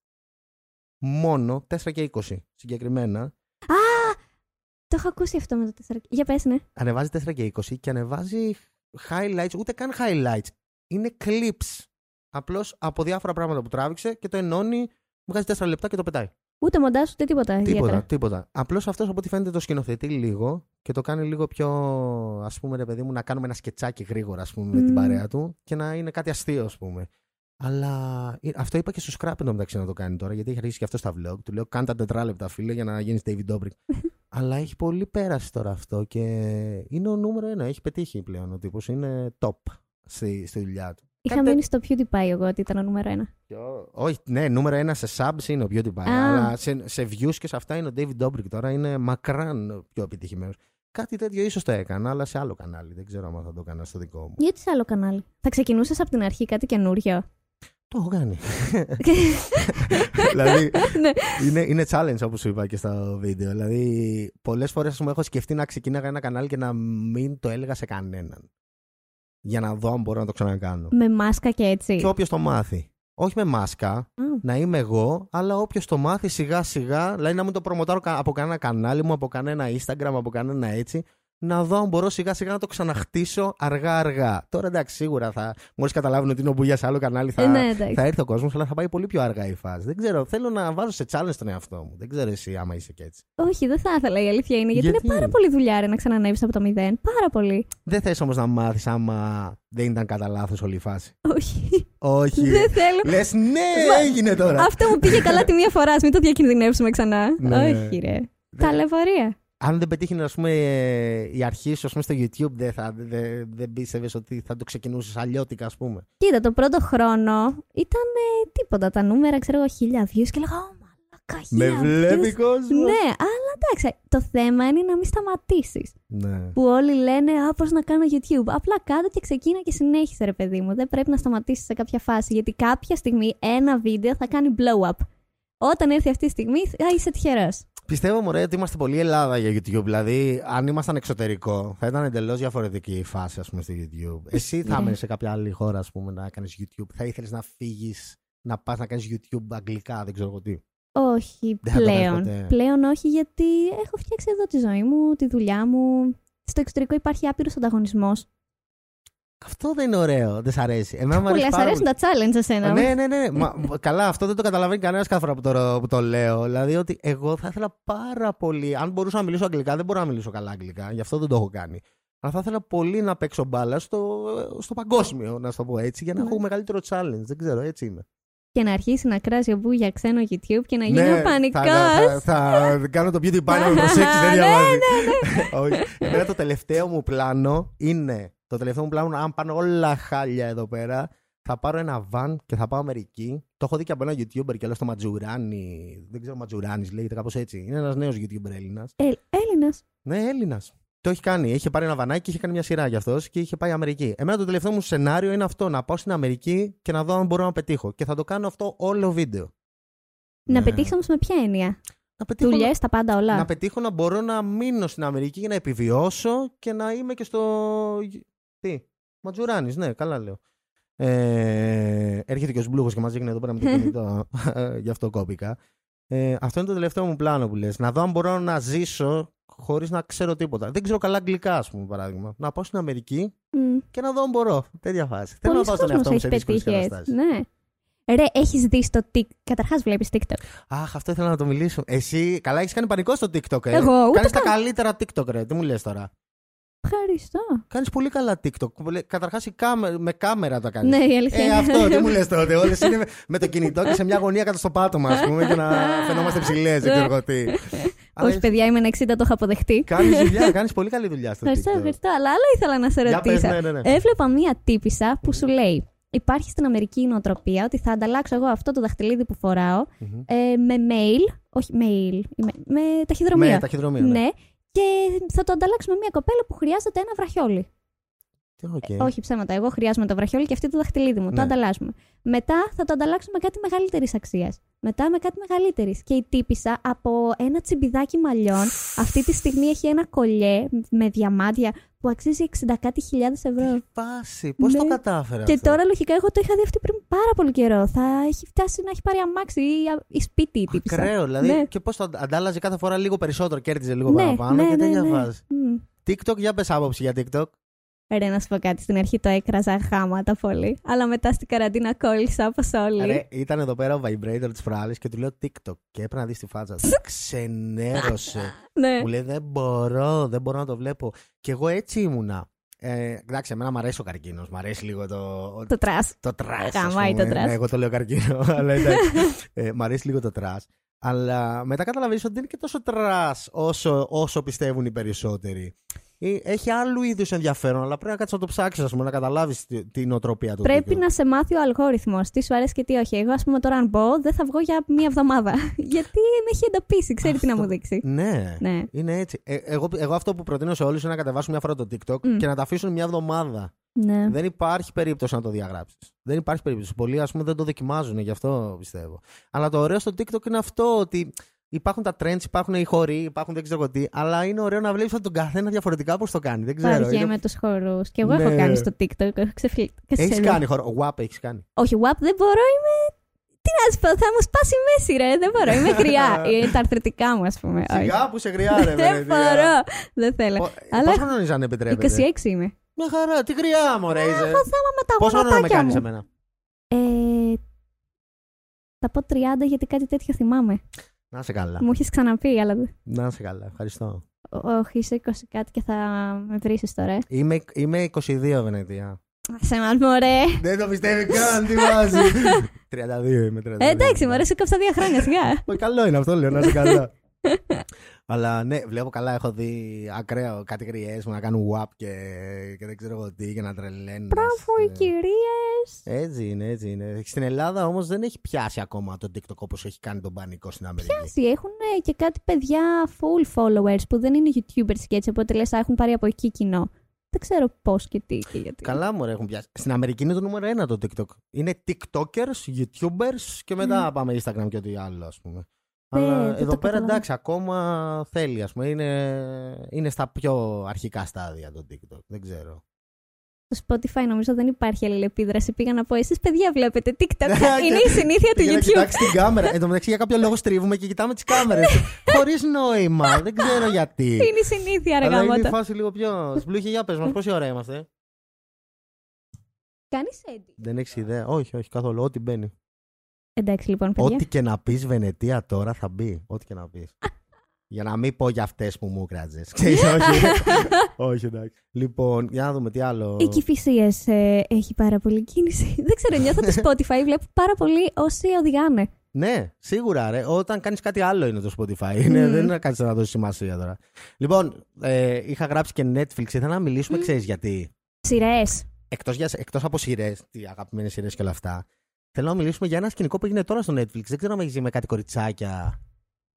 Μόνο 4 και 20 συγκεκριμένα. Α! Το έχω ακούσει αυτό με το 4. Για πες, ναι. Ανεβάζει 4 και 20 και ανεβάζει highlights, ούτε καν highlights. Είναι clips. Απλώς από διάφορα πράγματα που τράβηξε και το ενώνει, βγάζει 4 λεπτά και το πετάει. Ούτε μοντάζ, ούτε τίποτα. Τίποτα, ιδιαίτερα. τίποτα. Απλώς αυτός από ό,τι φαίνεται το σκηνοθετεί λίγο και το κάνει λίγο πιο, ας πούμε, ρε παιδί μου, να κάνουμε ένα σκετσάκι γρήγορα, ας πούμε, με την Μμμ. παρέα του και να είναι κάτι αστείο, ας πούμε. Αλλά ε, αυτό είπα και στο Scrap μεταξύ να το κάνει τώρα, γιατί έχει αρχίσει και αυτός στα vlog. Του λέω: Κάνε τα τετράλεπτα, φίλε, για να γίνεις David Dobrik. Αλλά έχει πολύ πέραση τώρα αυτό και είναι ο νούμερο ένα. Έχει πετύχει πλέον ο τύπος. Είναι top στη, στη δουλειά του. Είχα Κάτι μείνει στο PewDiePie εγώ ότι ήταν ο νούμερο ένα. Πιο- Όχι, ναι, νούμερο ένα σε subs είναι ο PewDiePie. Α. Αλλά σε, σε views και σε αυτά είναι ο David Dobrik τώρα. Είναι μακράν πιο επιτυχημένος. Κάτι τέτοιο ίσως το έκανα, αλλά σε άλλο κανάλι. Δεν ξέρω αν θα το έκανα στο δικό μου. Γιατί σε άλλο κανάλι; Θα ξεκινούσες από την αρχή κάτι καινούριο; Το έχω κάνει. δηλαδή, ναι. είναι, είναι challenge όπως σου είπα και στο βίντεο. Δηλαδή, πολλές φορές έχω σκεφτεί να ξεκίναγα ένα κανάλι και να μην το έλεγα σε κανέναν. Για να δω αν μπορώ να το ξανακάνω. Με μάσκα και έτσι. Και όποιος το μάθει. Όχι με μάσκα, Α, να είμαι εγώ, αλλά όποιος το μάθει σιγά σιγά, δηλαδή να μην το προμοτάρω κα- από κανένα κανάλι μου, από κανένα Instagram, από κανένα έτσι, να δω αν μπορώ σιγά σιγά να το ξαναχτίσω αργά αργά. Τώρα εντάξει, σίγουρα θα. Μόλις καταλάβουν ότι είναι ο Μπουγιάς σε άλλο κανάλι, θα, Ε, ναι, εντάξει. θα έρθει ο κόσμος, αλλά θα πάει πολύ πιο αργά η φάση. Δεν ξέρω, θέλω να βάζω σε challenge τον εαυτό μου. Δεν ξέρω εσύ άμα είσαι και έτσι. Όχι, δεν θα ήθελα η αλήθεια είναι. Γιατί, Γιατί; είναι πάρα πολύ δουλειά ρε, να ξανανεύεις από το μηδέν. Πάρα πολύ. Δεν θες όμως να μάθεις άμα δεν ήταν κατά λάθος όλη η φάση; Όχι. Όχι. δεν θέλω. Λες, ναι, Μα- έγινε τώρα. Αυτό μου πήγε καλά τη μία φορά. ας Μην το διακινδυνεύσουμε ξανά. Ναι. Όχι, ρε. Ταλαιπωρία. Αν δεν πετύχει ας πούμε, ε, η αρχή σου ας πούμε, στο YouTube, δεν, θα, δεν, δεν πίστευε ότι θα το ξεκινούσες αλλιώτικα, ας πούμε. Κοίτα, το πρώτο χρόνο ήταν ε, τίποτα. Τα νούμερα, ξέρω εγώ, χίλια views και λέγα, Ω, μαλάκα, Με χίλια βλέπει views». κόσμο; Ναι, αλλά εντάξει. Το θέμα είναι να μην σταματήσεις. Ναι. Που όλοι λένε, Α, πώς να κάνω YouTube. Απλά κάτω και ξεκίνα και συνέχισε, ρε παιδί μου. Δεν πρέπει να σταματήσεις σε κάποια φάση. Γιατί κάποια στιγμή ένα βίντεο θα κάνει blow up. Όταν έρθει αυτή η στιγμή, θα είσαι τυχερός. Πιστεύω μωρέ ότι είμαστε πολύ Ελλάδα για YouTube. Δηλαδή, αν ήμασταν εξωτερικό, θα ήταν εντελώς διαφορετική η φάση ας πούμε, στο YouTube. Εσύ θα Ναι. έμενε σε κάποια άλλη χώρα ας πούμε, να κάνεις YouTube. Θα ήθελες να φύγεις, να πας να κάνεις YouTube αγγλικά, δεν ξέρω εγώ τι. Όχι Δεν θα το κάνεις πλέον. ποτέ. Πλέον όχι, γιατί έχω φτιάξει εδώ τη ζωή μου, τη δουλειά μου. Στο εξωτερικό υπάρχει άπειρος ανταγωνισμός. Αυτό δεν είναι ωραίο, δεν σ' αρέσει. Εμένα μου Πολύ αρέσει σ' πάρα αρέσουν πολύ. τα challenge εσένα. Ναι, ναι, ναι. Μα, καλά, αυτό δεν το καταλαβαίνει κανένας κάθε φορά που το, που το λέω. Δηλαδή ότι εγώ θα ήθελα πάρα πολύ. Αν μπορούσα να μιλήσω αγγλικά, δεν μπορώ να μιλήσω καλά αγγλικά, γι' αυτό δεν το έχω κάνει. Αλλά θα ήθελα πολύ να παίξω μπάλα στο, στο παγκόσμιο, να σου το πω έτσι, για να Ναι. έχω μεγαλύτερο challenge. Δεν ξέρω, έτσι είμαι. Και να αρχίσει να κράζει ο Μπού για ξένο YouTube και να γίνει Ναι, ο πανικός. θα, θα, θα κάνω το beauty pie να με προσέξει, δεν Ναι, διαβάζει. Όχι. Εμένα το τελευταίο μου πλάνο είναι. Το τελευταίο μου πλάνο, αν πάνε όλα χάλια εδώ πέρα, θα πάρω ένα van και θα πάω Αμερική. Το έχω δει και από ένα YouTuber και λέω στο Ματζουράνι. Δεν ξέρω, Ματζουράνη λέγεται κάπως έτσι. Είναι ένας νέος YouTuber Έλληνας. Ε, Έλληνας. Ναι, Έλληνας. Το έχει κάνει. Είχε πάρει ένα βανάκι και είχε κάνει μια σειρά γι' αυτός και είχε πάει Αμερική. Εμένα το τελευταίο μου σενάριο είναι αυτό: να πάω στην Αμερική και να δω αν μπορώ να πετύχω. Και θα το κάνω αυτό όλο βίντεο. Να Ναι. πετύχεις όμως με ποια έννοια; Να πετύχω Δουλειές, τα πάντα όλα. να πετύχω να μπορώ να μείνω στην Αμερική και να επιβιώσω και να είμαι και στο. Τι, Ματζουράνη, ναι, καλά λέω. Ε, έρχεται και ο Σμπλούχος και μας δείχνει εδώ πέρα με το κινητό. Γι' αυτό κόπηκα. Ε, αυτό είναι το τελευταίο μου πλάνο που λες. Να δω αν μπορώ να ζήσω χωρίς να ξέρω τίποτα. Δεν ξέρω καλά αγγλικά, ας πούμε, παράδειγμα. Να πάω στην Αμερική Μμ. και να δω αν μπορώ. Τέτοια φάση. Θέλω να Πολλοί πάω στον εαυτό κόσμος μου έχει σε δύσκολες πετύχει έτσι. καταστάσεις. Ναι. Ρε, έχεις δει στο TikTok. Καταρχάς, βλέπεις TikTok. Αχ, αυτό ήθελα να το μιλήσω. Εσύ, καλά, έχεις κάνει πανικό στο TikTok, ε. Εγώ, ούτε Κάνεις τα καν. καλύτερα TikTok, ρε. Τι μου λες τώρα. Ευχαριστώ. Κάνεις πολύ καλά TikTok. Καταρχάς με κάμερα το κάνεις. Ναι, η αλήθεια Ε, είναι. αυτό, τι μου λες τότε. Όλες είναι με- με το κινητό και σε μια γωνία κάτω στο πάτωμα, ας πούμε, και να φαινόμαστε ψηλές, δεν ξέρω εγώ τι. Αλλά Όχι, παιδιά, είμαι ένα 60, το έχω αποδεχτεί. Κάνεις δουλειά, κάνεις πολύ καλή δουλειά στο Ευχαριστώ, TikTok. ευχαριστώ. Αλλά άλλο ήθελα να σε Για πες, ρωτήσω. ναι, ναι, ναι. Έβλεπα μία τύπισσα που σου λέει υπάρχει στην Αμερική η νοοτροπία ότι θα ανταλλάξω εγώ αυτό το δαχτυλίδι που φοράω Μμμ. ε, με mail, όχι mail, με, με ταχυδρομείο. Με ταχυδρομείο. Ναι. Ναι, και θα το ανταλλάξω με μια κοπέλα που χρειάζεται ένα βραχιόλι. Τι, οκ. Ε, όχι ψέματα. Εγώ χρειάζομαι το βραχιόλι και αυτή το δαχτυλίδι μου. Ναι. Το ανταλλάσσουμε. Μετά θα το ανταλλάξουμε με κάτι μεγαλύτερης αξίας. Μετά με κάτι μεγαλύτερης. Και η τύπησα από ένα τσιμπιδάκι μαλλιών. αυτή τη στιγμή έχει ένα κολλιέ με διαμάντια που αξίζει 60 κάτι χιλιάδες ευρώ. Τι φάση, πώς Ναι. το κατάφερε Και αυτό; τώρα λογικά εγώ το είχα δει αυτή πριν πάρα πολύ καιρό. Θα έχει φτάσει να έχει πάρει αμάξι ή, ή σπίτι η τύπησα. Ακραίο, δηλαδή. Ναι. Και πώς το αντάλλαζε κάθε φορά λίγο περισσότερο, κέρδιζε λίγο Ναι, παραπάνω ναι, και ναι, τέτοια ναι. φάση. Μμ. TikTok, για πες άποψη για TikTok. Ρε, να σου πω κάτι. Στην αρχή το έκραζα γάμα τα πολύ. Αλλά μετά στην καραντίνα κόλλησα όπως όλοι. Ρε, ήταν εδώ πέρα ο vibrator τις προάλλες και του λέω TikTok. Και έπρεπε να δεις τη φάτσα του. Ξενέρωσε. ναι. Μου λέει δεν μπορώ, δεν μπορώ να το βλέπω. Και εγώ έτσι ήμουνα. Ε, εντάξει, εμένα μου αρέσει ο καρκίνος. Μ' αρέσει λίγο το. Το trash. Το trash, Γαμάει ας πούμε. το trash. Ναι, εγώ το λέω καρκίνο, αλλά εντάξει. ε, μ' αρέσει λίγο το trash. Αλλά μετά καταλαβαίνεις ότι δεν είναι και τόσο trash όσο, όσο πιστεύουν οι περισσότεροι. Ε, Έχει άλλου είδους ενδιαφέρον, αλλά πρέπει να κάτσεις να το ψάξεις, ας πούμε, να καταλάβεις την οτροπία του. Πρέπει TikTok. να σε μάθει ο αλγόριθμος. Τι σου αρέσει και τι όχι. Εγώ, ας πούμε, τώρα αν μπω, δεν θα βγω για μία εβδομάδα. Γιατί με έχει εντοπίσει, ξέρει τι να Αυτό. μου δείξει. Ναι, Ναι. είναι έτσι. Ε, εγώ, εγώ αυτό που προτείνω σε όλους είναι να κατεβάσουν μια φορά το TikTok Μμ. και να τα αφήσουν μια εβδομάδα. ναι. Δεν υπάρχει περίπτωση να το διαγράψεις. Δεν υπάρχει περίπτωση. Πολλοί ας πούμε δεν το δοκιμάζουν, γι' αυτό πιστεύω. Αλλά το ωραίο στο TikTok είναι αυτό ότι υπάρχουν τα trends, υπάρχουν οι χωροί, υπάρχουν δεν ξέρω τι, αλλά είναι ωραίο να βλέπεις τον καθένα διαφορετικά πώ το κάνει. Δεν ξέρω. Βαριέμαι Είναι... τους χορούς. Και εγώ Ναι. έχω κάνει στο TikTok. Έχω ξεφύγει. Έχεις κάνει χώρο. WAP έχεις κάνει. Όχι, WAP δεν μπορώ, είμαι. Τι να σου πω, θα μου σπάσει η μέση, ρε. Δεν μπορώ, είμαι γριά. Είναι τα αρθρωτικά μου, ας πούμε. Όχι. Σιγά που σε γριάρε, Δεν μπορώ. Δεν θέλω. Αλλά- Πόσο χρόνο είσαι αν επιτρέπετε. 26 είμαι. Μια χαρά, τι γριά μου, ρε. είσαι. Έχω θέμα με τα Πόσο χρόνο με γονατάκια κάνεις μου. εμένα; Ε, θα πω 30 γιατί κάτι τέτοιο θυμάμαι. Να σε καλά. Μου έχεις ξαναπεί, αλλά. δεν- Να σε καλά, ευχαριστώ. Όχι, είσαι 20 κάτι και θα με βρεις τώρα. ε. Είμαι, είμαι 22 Βενετία. Σε μας μωρέ. Δεν το πιστεύει καν, τι βάζει. 32 είμαι, 32. Ε, εντάξει, μωρέ, σου κόψα δύο χρόνια, σιγά. Μα καλό είναι αυτό, λέω, να είσαι καλά. Αλλά ναι, βλέπω καλά, έχω δει ακραίο κάτι γριές μου να κάνουν WAP και, και δεν ξέρω εγώ τι και να τρελαίνουν. Μπράβο, οι κυρίε. Έτσι είναι, έτσι είναι. Στην Ελλάδα όμως δεν έχει πιάσει ακόμα το TikTok όπως έχει κάνει τον πανικό στην Αμερική. Έχουν ε, και κάτι παιδιά full followers που δεν είναι YouTubers και έτσι, οπότε λες, «Α, έχουν πάρει από εκεί κοινό. Δεν ξέρω πώς και τι και γιατί. Καλά μου έχουν πιάσει. Στην Αμερική είναι το νούμερο ένα το TikTok. Είναι TikTokers, YouTubers και μετά πάμε Instagram και ό,τι άλλο, ας πούμε. Ναι, Αλλά δεν εδώ το πέρα καταλαβαίνω. εντάξει, ακόμα θέλει, ας πούμε. Είναι, είναι στα πιο αρχικά στάδια το TikTok. Δεν ξέρω. Στο Spotify νομίζω δεν υπάρχει αλληλεπίδραση. Πήγα να πω, εσείς παιδιά βλέπετε TikTok. Ναι, είναι η συνήθεια του Για να YouTube. κοιτάξει την κάμερα. Εν τω μεταξύ, για κάποιο λόγο στρίβουμε και κοιτάμε τις κάμερες. Χωρίς νόημα. Δεν ξέρω γιατί. Είναι η συνήθεια, ρε Αλλά είναι η γαμώτα. φάση λίγο πιο. Σμπλούχη, για πες μας, πόση ώρα είμαστε; Κάνεις edit. Δεν έχεις ιδέα. Όχι, όχι, καθόλου. Ό,τι μπαίνει. Εντάξει λοιπόν, παιδιά. Ό,τι και να πεις Βενετία τώρα θα μπει. Ό,τι και να πεις. Για να μην πω για αυτές που μου κράτζε. Ξέρεις, όχι. όχι, εντάξει. Λοιπόν, για να δούμε τι άλλο. Η Κυφυσίες ε, έχει πάρα πολύ κίνηση. Δεν ξέρω, νιώθω το Spotify βλέπω πάρα πολύ όσοι οδηγάνε. Ναι, σίγουρα. Ρε. Όταν κάνεις κάτι άλλο είναι το Spotify. Είναι, Μμμ. δεν είναι να κάτσει να δώσεις σημασία τώρα. Λοιπόν, ε, είχα γράψει και Netflix. Ήθελα να μιλήσουμε, Μμ. ξέρεις γιατί. Σειρές. Εκτός, για, εκτός από σειρές, τι αγαπημένες σειρές και όλα αυτά, θέλω να μιλήσουμε για ένα σκηνικό που έγινε τώρα στο Netflix. Δεν ξέρω αν έχεις δει με κάτι κοριτσάκια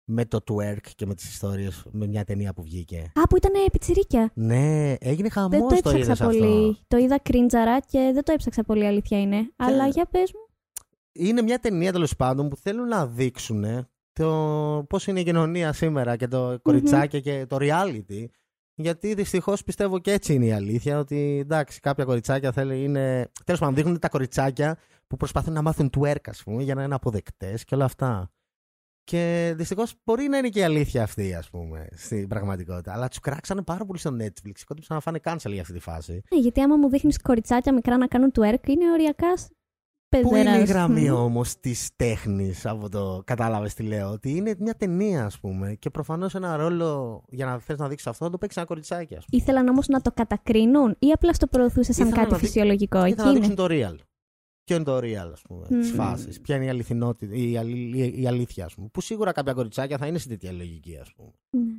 με το twerk και με τις ιστορίες, με μια ταινία που βγήκε. Α, που ήταν πιτσιρίκια. Ναι, έγινε Δεν χαμό το το είδες έψαξα αυτό. πολύ. Το είδα κρίντζαρα και δεν το έψαξα πολύ, αλήθεια είναι. Αλλά για πες μου. Είναι μια ταινία τέλος πάντων που θέλουν να δείξουν το πώς είναι η κοινωνία σήμερα και το κοριτσάκια και το reality. Γιατί δυστυχώς πιστεύω και έτσι είναι η αλήθεια. Ότι εντάξει, κάποια κοριτσάκια θέλει, είναι. Τέλος πάντων, δείχνουν τα κοριτσάκια που προσπαθούν να μάθουν twerk, ας πούμε, για να είναι αποδεκτές και όλα αυτά. Και δυστυχώς μπορεί να είναι και η αλήθεια αυτή, ας πούμε, στην πραγματικότητα. Αλλά τους κράξανε πάρα πολύ στο Netflix. Κόντυψαν να φάνε cancel για αυτή τη φάση. Ναι, γιατί άμα μου δείχνεις κοριτσάκια μικρά να κάνουν twerk, είναι οριακά σ- Πού είναι η παιδεράς. γραμμή Μμ. όμως της τέχνης από το. Κατάλαβες τι λέω. Ότι είναι μια ταινία, ας πούμε. Και προφανώς ένα ρόλο για να θες να δείξεις αυτό, να το παίξεις ένα κοριτσάκι, ας πούμε. Ήθελαν όμως να το κατακρίνουν ή απλά στο προωθούσες σαν Ήθελαν κάτι να δει- φυσιολογικό. Και Εκεί θα να είναι. δείξουν το real. Ποιο είναι το real, ας πούμε, τη Μμμ. φάση. Ποια είναι η αληθινότητα, η, αλη- η- η αλήθεια, ας πούμε. Που σίγουρα κάποια κοριτσάκια θα είναι σε τέτοια λογική, ας πούμε. Ναι.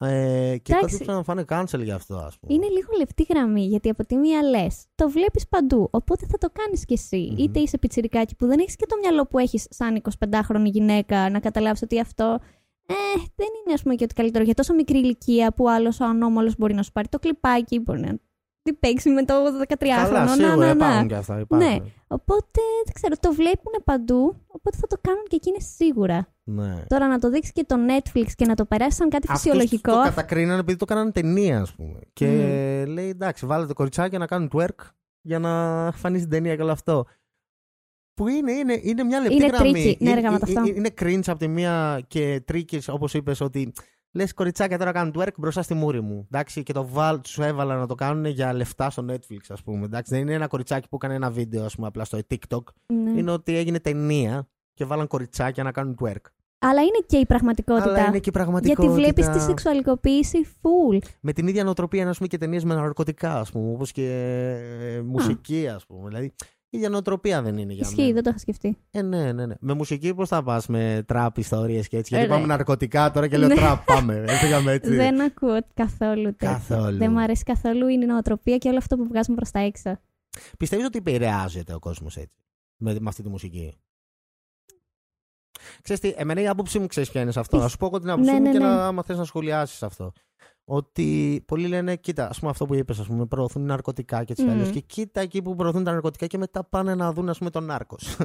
Ε, και Εντάξει. τότε να φάνε cancel για αυτό, ας πούμε. Είναι λίγο λεπτή γραμμή, γιατί από τη μία λες, το βλέπεις παντού. Οπότε θα το κάνεις κι εσύ. Μμμ. Είτε είσαι πιτσιρικάκι που δεν έχεις και το μυαλό που έχεις σαν 25χρονη γυναίκα να καταλάβεις ότι αυτό. Ε, δεν είναι ας πούμε και ότι καλύτερο για τόσο μικρή ηλικία που άλλος ο ανώμαλος μπορεί να σου πάρει το κλιπάκι, μπορεί να τι παίξεις με το 13χρονο. Καλά, να, σίγουρα να, υπάρχουν να. και αυτά. Υπάρχουν. Οπότε δεν ξέρω, το βλέπουν παντού, οπότε θα το κάνουν και εκείνε σίγουρα. Ναι. Τώρα να το δείξει και το Netflix και να το περάσει σαν κάτι Αυτούς φυσιολογικό. Το κατακρίνανε επειδή το κάνανε ταινία, ας πούμε. Και λέει εντάξει, βάλετε κοριτσάκια να κάνουν twerk για να φανεί στην ταινία και όλο αυτό. Που είναι, είναι, είναι μια λεπτή Είναι γραμμή. tricky, ναι, είναι, έργα με το είναι, αυτό. είναι cringe από τη μία και tricky, όπως είπες, ότι λες κοριτσάκια τώρα κάνουν twerk μπροστά στη μούρη μου. Εντάξει, και το βάλ, τους έβαλα να το κάνουν για λεφτά στο Netflix, ας πούμε. Εντάξει, δεν είναι ένα κοριτσάκι που έκανε ένα βίντεο, ας πούμε, απλά στο TikTok. Ναι. Είναι ότι έγινε ταινία και βάλαν κοριτσάκια να κάνουν twerk. Αλλά είναι και η πραγματικότητα. Αλλά είναι και η πραγματικότητα. Γιατί βλέπεις τη σεξουαλικοποίηση full. με την ίδια νοοτροπία να πούμε και ταινίες με ναρκωτικά, ας πούμε, όπως και ε, μουσική, ας πούμε. Δηλαδή, η ίδια νοοτροπία δεν είναι για Ισχύει, μένα. δεν το είχα σκεφτεί. Ε, ναι, ναι, ναι. Με μουσική πώς θα πας, με τραπ ιστορίες και έτσι. Γιατί Ωραία. πάμε ναρκωτικά τώρα και λέω Ναι. τραπ, πάμε. Έφυγαμε έτσι. Δεν ακούω καθόλου τέτοιο. Καθόλου. Δεν μου αρέσει καθόλου η νοοτροπία και όλο αυτό που βγάζουμε προς τα έξω. Πιστεύεις ότι επηρεάζεται ο κόσμος έτσι, με, με αυτή τη μουσική; Ξέρεις τι, εμένα η άποψή μου ξέρεις ποια είναι σε αυτό. Τι- Να σου πω εγώ την άποψή Ναι, μου ναι, και ναι. να άμα θες να σχολιάσεις αυτό. Ότι πολλοί λένε, κοίτα, ας πούμε αυτό που είπες, ας πούμε, προωθούν ναρκωτικά και έτσι Μμμ. αλλιώς. Και κοίτα εκεί που προωθούν τα ναρκωτικά και μετά πάνε να δουν, ας πούμε, τον νάρκος.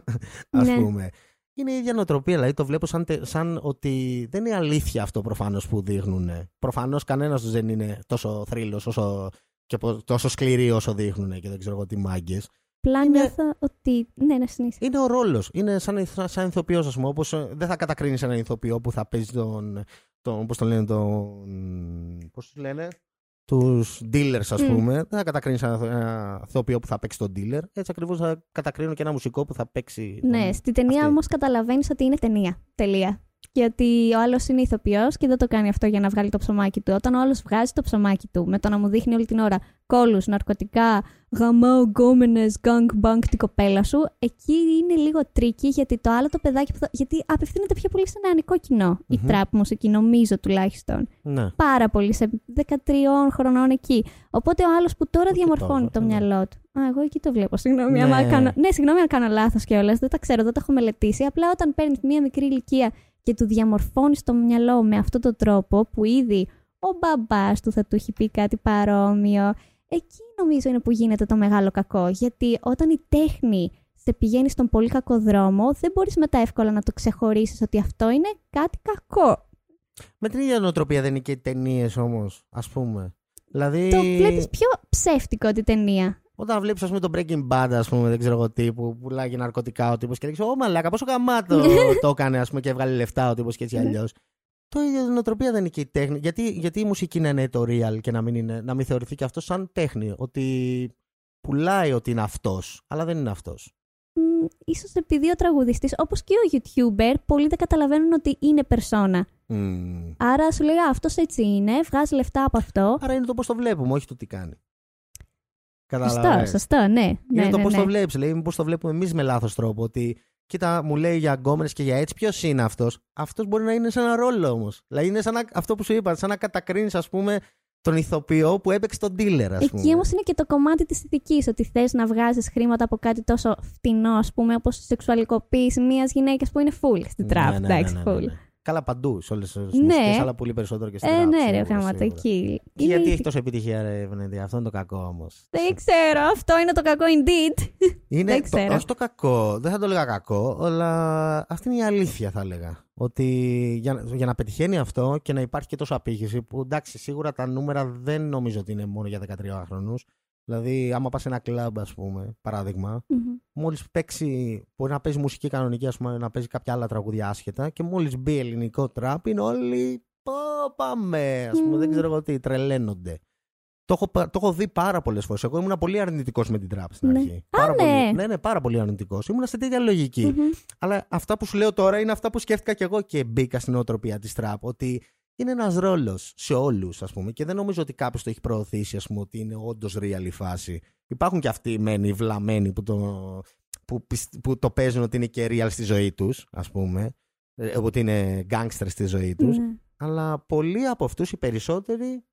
Α Ναι. πούμε. Είναι η ίδια νοοτροπία, δηλαδή το βλέπω σαν, τε- σαν ότι δεν είναι αλήθεια αυτό προφανώς που δείχνουν. Προφανώς κανένας του δεν είναι τόσο θρύλος όσο και πο- τόσο σκληροί όσο δείχνουν και δεν ξέρω εγώ τι μάγκες. Απλά Είναι- νιώθω ότι. Ναι, να συνήθω. Είναι ο ρόλος. Είναι σαν, σαν, σαν ηθοποιός, ας πούμε. Όπως δεν θα κατακρίνεις έναν ηθοποιό που θα παίζει τον. τον πώ το λένε, τον. Πώς τους λένε. Τους dealers, ας Μμ. πούμε. Δεν θα κατακρίνεις έναν ένα ηθοποιό που θα παίξει τον dealer. Έτσι ακριβώς θα κατακρίνω και ένα μουσικό που θα παίξει. τον- Ναι, στη ταινία αυτή. όμως καταλαβαίνεις ότι είναι ταινία. Τελεία. Και ότι ο άλλος είναι ηθοποιός και δεν το κάνει αυτό για να βγάλει το ψωμάκι του. Όταν ο άλλος βγάζει το ψωμάκι του με το να μου δείχνει όλη την ώρα κώλους, ναρκωτικά, γαμάω, γκόμενες, gang bang την κοπέλα σου, εκεί είναι λίγο tricky γιατί το άλλο το παιδάκι. Που θα... Γιατί απευθύνεται πιο πολύ σε νεανικό κοινό η Μμμ. τραπ μουσική, νομίζω τουλάχιστον. Ναι. Πάρα πολύ, σε 13 χρονών εκεί. Οπότε ο άλλος που τώρα Όχι διαμορφώνει τόσο, το ναι. μυαλό του. Α, εγώ εκεί το βλέπω. Συγγνώμη, Ναι. άμα κάνω... ναι, συγγνώμη αν κάνω λάθος κιόλας. Δεν τα ξέρω, δεν το έχω μελετήσει. Απλά όταν παίρνεις μία μικρή ηλικία και του διαμορφώνεις το μυαλό με αυτόν τον τρόπο που ήδη ο μπαμπάς του θα του έχει πει κάτι παρόμοιο. Εκεί νομίζω είναι που γίνεται το μεγάλο κακό. Γιατί όταν η τέχνη σε πηγαίνει στον πολύ κακό δρόμο, δεν μπορείς μετά εύκολα να το ξεχωρίσεις ότι αυτό είναι κάτι κακό. Με την ίδια νοοτροπία δεν είναι και οι ταινίες όμως, ας πούμε. Δηλαδή. Το βλέπεις πιο ψεύτικο την ταινία. Όταν βλέπεις, ας πούμε, το Breaking Bad, ας πούμε, δεν ξέρω εγώ τι, που πουλάει ναρκωτικά ο τύπος και λέει: Ω μαλάκα, πόσο γαμάτο το έκανε, ας πούμε, και έβγαλε λεφτά ο τύπος και έτσι Ναι. αλλιώς. Το ίδιο νοοτροπία δεν είναι και η τέχνη. Γιατί, γιατί η μουσική να είναι το real και να μην, είναι, να μην θεωρηθεί και αυτός σαν τέχνη. Ότι πουλάει ότι είναι αυτός, αλλά δεν είναι αυτός. Μ, ίσως επειδή ο τραγουδιστής, όπως και ο YouTuber, πολλοί δεν καταλαβαίνουν ότι είναι περσόνα. Άρα σου λέει, «Α, αυτός έτσι είναι, βγάζει λεφτά από αυτό. Άρα είναι το πώς το βλέπουμε, όχι το τι κάνει. Σωστό, Καταλαβαίνεις. σωστό, ναι. Είναι ναι, το ναι, πώς ναι. το βλέπεις. Λέει, πώ το βλέπουμε εμείς με λάθος τρόπο. Ότι κοίτα, μου λέει για γκόμενες και για έτσι, ποιος είναι αυτός; Αυτός μπορεί να είναι σε ένα ρόλο όμως. Δηλαδή είναι σαν να, αυτό που σου είπα, σαν να κατακρίνεις, ας πούμε, τον ηθοποιό που έπαιξε τον dealer, ας πούμε. Εκεί όμως είναι και το κομμάτι της ηθικής, ότι θες να βγάζεις χρήματα από κάτι τόσο φτηνό, ας πούμε, όπως η σεξουαλικοποίηση μιας γυναίκας που είναι full στην Ναι, τραπ, ναι, ναι, εντάξει, ναι, ναι, full. Ναι. Καλά παντού, σε όλες τις Ναι. μουσικές, αλλά πολύ περισσότερο και στην Ε, rap, ναι, ρε, σίγουρα, γράμματα σίγουρα. εκεί. Και Είναι- γιατί έχει τόσο επιτυχία, ρε Βενέντη, αυτό είναι το κακό όμως. Δεν ξέρω, αυτό είναι το κακό indeed. Είναι Δεν το, ξέρω. ως το κακό, δεν θα το έλεγα κακό, αλλά αυτή είναι η αλήθεια θα έλεγα. Ότι για, για να πετυχαίνει αυτό και να υπάρχει και τόσο απήχηση, που εντάξει, σίγουρα τα νούμερα δεν νομίζω ότι είναι μόνο για 13 χρονού. Δηλαδή, άμα πας σε ένα κλαμπ, ας πούμε, παράδειγμα, Μμμ. μόλις παίξει, μπορεί να παίζει μουσική κανονική, ας πούμε, να παίζει κάποια άλλα τραγούδια άσχετα και μόλις μπει ελληνικό τραπ, είναι όλοι. Πω, πάμε, ας πούμε, δεν ξέρω εγώ τι, τρελαίνονται. Το έχω, πα- το έχω δει πάρα πολλές φορές. Εγώ ήμουν πολύ αρνητικός με την τραπ στην Ναι. αρχή. Α, πάρα ναι. Πολύ, ναι, ναι, πάρα πολύ αρνητικός. Ήμουν σε τέτοια λογική. Μμμ. Αλλά αυτά που σου λέω τώρα είναι αυτά που σκέφτηκα κι εγώ και μπήκα στην οτροπία της τραπ. Ότι είναι ένας ρόλος σε όλους, ας πούμε. Και δεν νομίζω ότι κάποιος το έχει προωθήσει, ας πούμε, ότι είναι όντως real η φάση. Υπάρχουν και αυτοί μένει βλαμμένοι που το, που, πισ- που το παίζουν ότι είναι και real στη ζωή τους, ας πούμε. Ε, ότι είναι gangster στη ζωή τους. Ναι. Αλλά πολλοί από αυτούς, οι περισσότεροι,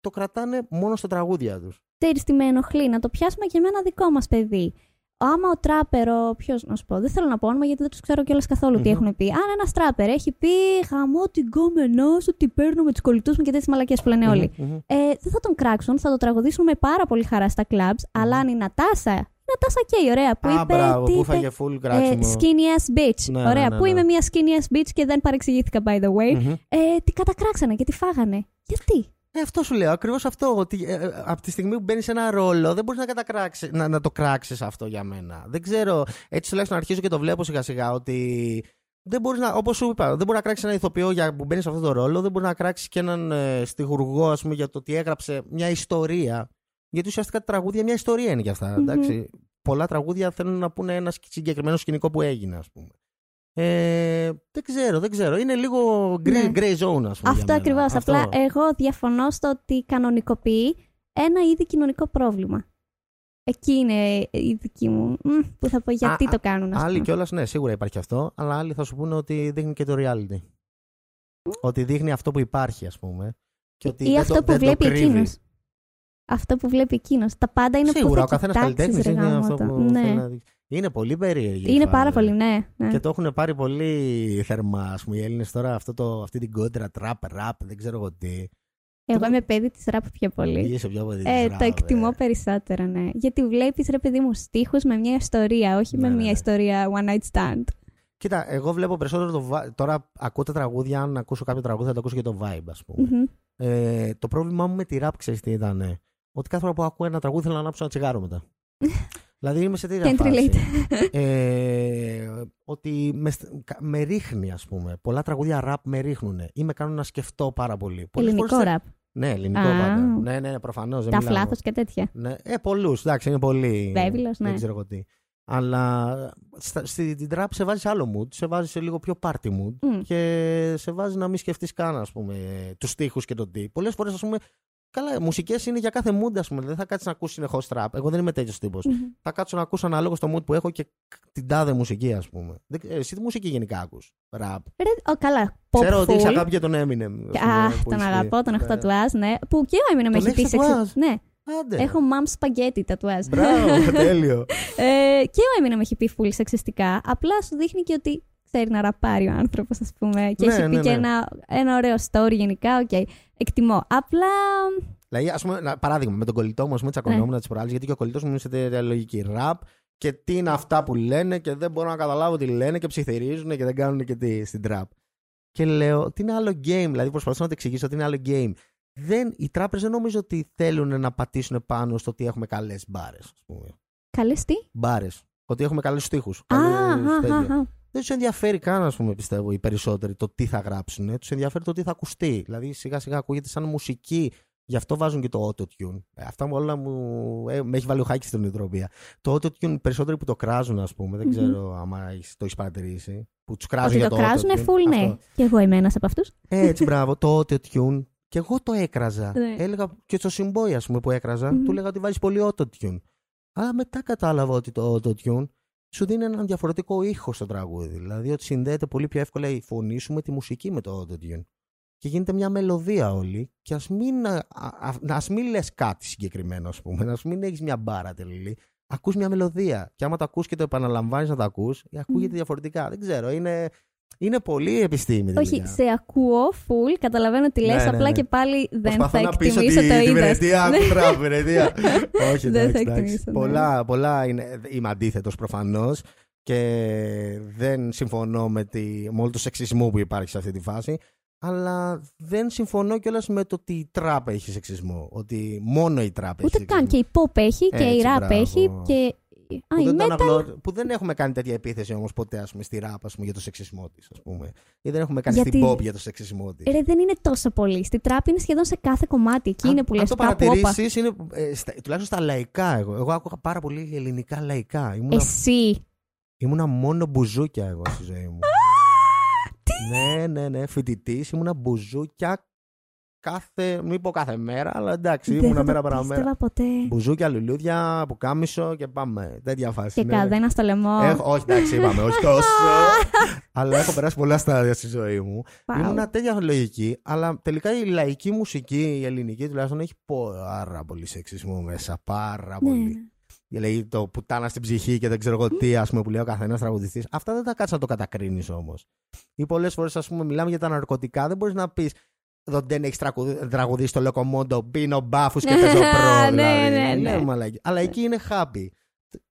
το κρατάνε μόνο στα τραγούδια τους. Ξέρεις τι με ενοχλεί, να το πιάσουμε και με ένα δικό μας παιδί. Άμα ο τράπερ, ο ποιος να σου πω, δεν θέλω να πω όνομα γιατί δεν τους ξέρω κιόλας καθόλου τι έχουν πει. Αν ένας τράπερ έχει πει χαμό την κόμενό σου, τι παίρνω με τους κολλητούς μου και τέτοιες μαλακίε που λένε όλοι. Μμμ. Ε, δεν θα τον κράξουν, θα το τραγουδήσουν με πάρα πολύ χαρά στα clubs, αλλά αν η Νατάσα, η Νατάσα και ωραία που Α, είπε. μπράβο, τι που είπε, έφαγε full ε, κράξιμο. skinny ass bitch. Ναι, ναι, ωραία, ναι, που ναι. είμαι μια skinny ass bitch και δεν παρεξηγήθηκα by the way. Μμμ. Ε, τι κατακράξανε και τι φάγανε. Γιατί; Ε, αυτό σου λέω. Ακριβώς αυτό. Ότι ε, ε, από τη στιγμή που μπαίνεις σε ένα ρόλο, δεν μπορείς να, κατακράξεις- να, να το κράξεις αυτό για μένα. Δεν ξέρω. Έτσι τουλάχιστον αρχίζω και το βλέπω σιγά σιγά ότι. Δεν μπορείς να, όπως σου είπα, δεν μπορεί να κράξεις ένα ηθοποιό για, που μπαίνει σε αυτό το ρόλο, δεν μπορεί να κράξεις και έναν ε, στιγουργό, ας πούμε, για το ότι έγραψε μια ιστορία. Γιατί ουσιαστικά τα τραγούδια μια ιστορία είναι κι αυτά. Μμμ. εντάξει. Πολλά τραγούδια θέλουν να πούνε ένα συγκεκριμένο σκηνικό που έγινε, ας πούμε. Ε, δεν ξέρω, δεν ξέρω. Είναι λίγο grey, Ναι. grey zone, ας πούμε. για Αυτό μένα. ακριβώς. Αυτό. Απλά εγώ διαφωνώ στο ότι κανονικοποιεί ένα ήδη κοινωνικό πρόβλημα. Εκεί είναι η δική μου. μ, που θα πω γιατί Α, το κάνουν. ας Άλλοι πούμε. κιόλας, ναι, σίγουρα υπάρχει αυτό, αλλά άλλοι θα σου πούνε ότι δείχνει και το reality. Ότι δείχνει αυτό που υπάρχει, ας πούμε. Και ότι Ή δεν αυτό το, που δεν το βλέπει κρύβει. εκείνος. Αυτό που βλέπει εκείνος. Τα πάντα είναι Σίγουρα, ο που θα καθένας κοιτάξεις, καλλιτέχνης ρε είναι γαμώτο. αυτό που Ναι. θέλει να δείξει. Είναι πολύ περίεργη. η Είναι φάση. πάρα πολύ, ναι. ναι. Και το έχουν πάρει πολύ θερμά, ας πούμε, οι Έλληνες τώρα, αυτό το, αυτή την κόντρα, τραπ, ραπ, δεν ξέρω εγώ τι. Εγώ είμαι παιδί της ραπ πιο πολύ. Είσαι πιο παιδί. Ε, της το ραπ, εκτιμώ ε. περισσότερο, ναι. Γιατί βλέπεις, ρε παιδί μου, στίχους με μια ιστορία, όχι Ναι, με ναι, μια ναι. ιστορία one night stand. Κοίτα, εγώ βλέπω περισσότερο το. vi- Τώρα ακούω τα τραγούδια, αν ακούσω κάποιο τραγούδι θα το ακούσω και το vibe, ας πούμε. Μμμ. Ε, το πρόβλημά μου με τη ραπ, ξέρεις τι ήταν. Ότι κάθε φορά που ακούω ένα τραγούδι θέλω να ανάψω ένα τσιγάρο μετά. δηλαδή είμαι σε τέτοια Can't φάση. relate. Ε, ότι με, στ- κα- με ρίχνει, ας πούμε. Πολλά τραγούδια ραπ με ρίχνουν ή με κάνουν να σκεφτώ πάρα πολύ. Πολλές Ελληνικό φορές θε- ραπ. Ναι, ελληνικό Α. πάντα. Ναι, ναι, προφανώς. Τα φλάθο και τέτοια. Ναι, ε, πολλούς. Εντάξει, είναι πολύ. Βέβαιος, ναι. Δεν ξέρω εγώ τι. Αλλά στα, στη, την τραπ σε βάζει άλλο mood, σε βάζει σε λίγο πιο party mood Μμ. και σε βάζει να μην σκεφτείς καν, ας πούμε, τους στίχους και το τι. Πολλές φορές, ας πούμε, καλά, μουσικές είναι για κάθε mood, ας πούμε. Δεν θα κάτσεις να ακούσεις συνεχώς τραπ. Εγώ δεν είμαι τέτοιος τύπος. Μμμ. Θα κάτσω να ακούσω ανάλογα στο mood που έχω και την τάδε μουσική, ας πούμε. Δεν- ε, Εσύ τι μουσική γενικά ακούς; Ραπ. Ρε, ο, καλά. Pop Ξέρω ότι έχει full. αγάπη για τον Eminem. ας πούμε, Αχ, που τον έχεις πει. αγαπώ, τον έχω Ναι. τατουάζ, ναι. Που και ο Eminem Τον έχει έχεις πει σε τατουάζ; ξε- Ναι, Άντε. έχω mom spaghetti τατουάζ. Μπράβο, τέλειο. Ε, και ο Eminem έχει πει full σεξιστικά. Απλά σου δείχνει και ότι ξέρει να ραπάρει ο άνθρωπος, ας πούμε. Και Ναι, έχει πει ναι, και ναι. ένα, ένα ωραίο story γενικά. Οκ. Εκτιμώ. Απλά. Δηλαδή, ας πούμε, ένα παράδειγμα, με τον κολλητό μου, ας πούμε, τσακωνόμουν Ναι. τις προάλλες, γιατί και ο κολλητός μου είναι σε τέτοια λογική ραπ και τι είναι αυτά που λένε και δεν μπορώ να καταλάβω τι λένε και ψιθυρίζουν και δεν κάνουν και τι στην τραπ. Και λέω, ότι είναι άλλο game, δηλαδή προσπαθώ να το εξηγήσω ότι είναι άλλο game; Δεν, οι τράπερς δεν νομίζω ότι θέλουν να πατήσουν πάνω στο ότι έχουμε καλές μπάρες. Καλές τι; Μπάρες. Ότι έχουμε καλούς τοίχου. Α, α, α, α. Δεν του ενδιαφέρει καν, ας πούμε, πιστεύω, οι περισσότεροι το τι θα γράψουν. Τους ενδιαφέρει το τι θα ακουστεί. Δηλαδή, σιγά σιγά ακούγεται σαν μουσική. Γι' αυτό βάζουν και το autotune. Ε, αυτά μου όλα μου. Ε, με έχει βάλει ο χάκι στην οτροπία. Το autotune, περισσότεροι που το κράζουν, ας πούμε, δεν Μμμ. ξέρω άμα έχεις- το έχεις παρατηρήσει. Που τους κράζουν Ότι για το το κράζουν autotune. full, ναι. Αυτό. Και εγώ είμαι ένας από αυτούς. Έτσι, μπράβο, το autotune. Και εγώ το έκραζα. Ναι. Έλεγα και στο συμπόι, ας πούμε, που έκραζα, Μμμ. του έλεγα ότι βάζεις πολύ autotune. Αλλά μετά κατάλαβα ότι το autotune σου δίνει έναν διαφορετικό ήχο στο τραγούδι. Δηλαδή ότι συνδέεται πολύ πιο εύκολα η φωνή σου με τη μουσική με το autotune. Και γίνεται μια μελωδία όλη και ας μην, α, α, ας μην λες κάτι συγκεκριμένο, ας πούμε. Ας μην έχεις μια μπάρα τελείως. Ακούς μια μελωδία. Και άμα το ακούς και το επαναλαμβάνεις να το ακούς, ακούγεται Μμ. διαφορετικά. Δεν ξέρω. Είναι, είναι πολύ επιστήμη. τη Όχι, δουλειά. σε ακούω full, καταλαβαίνω τι λες. Ναι, ναι, απλά ναι. και πάλι δεν Προσπαθώ θα να πείσω εκτιμήσω τη, το τη είδο. Βενετία, άκου τραπ, Βενετία. Όχι, Δεν εντάξει, θα εντάξει. εκτιμήσω, ναι. Πολλά, πολλά είναι, είμαι αντίθετος προφανώς και δεν συμφωνώ με, τη, με όλο το σεξισμό που υπάρχει σε αυτή τη φάση. Αλλά δεν συμφωνώ κιόλας με το ότι η τραπ έχει σεξισμό. Ότι μόνο η τραπ έχει Ούτε καν. Και σεξισμό. η pop έχει και η Έτσι, rap μπράβο. έχει και. Α, Που η δεν, το metal. αναγνω- που δεν έχουμε κάνει τέτοια επίθεση όμως ποτέ ας πούμε, στη ράπ ας πούμε, για το σεξισμό της ας πούμε. Ή δεν έχουμε κάνει Γιατί- στην pop για το σεξισμό της. Ρε, δεν είναι τόσο πολύ. Στη τραπ είναι σχεδόν σε κάθε κομμάτι. Εκεί Αν- είναι που λες Αν το κάπου όπα. παρατηρήσεις, είναι, ε, στα, τουλάχιστον στα λαϊκά εγώ. Εγώ άκουγα πάρα πολύ ελληνικά λαϊκά. Ήμουνα, Εσύ. ήμουνα μόνο μπουζούκια εγώ στη ζωή μου. Ναι, ναι, ναι. Φοιτητής, ήμουνα μπουζούκια κάθε, μην πω κάθε μέρα, αλλά εντάξει, Δεν ήμουν θα μέρα το παραμέρα. πίστευα ποτέ. Μπουζούκια, λουλούδια, που κάμισο και πάμε. Τέτοια φάση. Και ναι. καδένα στο λαιμό. Έχω, όχι, εντάξει, είπαμε, όχι τόσο. αλλά έχω περάσει πολλά στάδια στη ζωή μου. Wow. Ήμουν τέτοια λογική, αλλά τελικά η λαϊκή μουσική, η ελληνική τουλάχιστον, έχει πάρα πολύ σεξισμό μέσα. Πάρα Ναι, πολύ. ναι. Λέει το πουτάνα στην ψυχή και δεν ξέρω εγώ τι, ας πούμε, που λέει ο καθένας τραγουδιστής. Αυτά δεν τα κάτσει να το κατακρίνεις όμως. Ή πολλές φορές, ας πούμε, μιλάμε για τα ναρκωτικά, δεν μπορείς να πεις. Δεν έχεις τραγουδίσει το λοκομόντο, πίνω μπάφους και παίζω προ. Ναι, δηλαδή. ναι, ναι. μαλάκι. Αλλά εκεί είναι happy.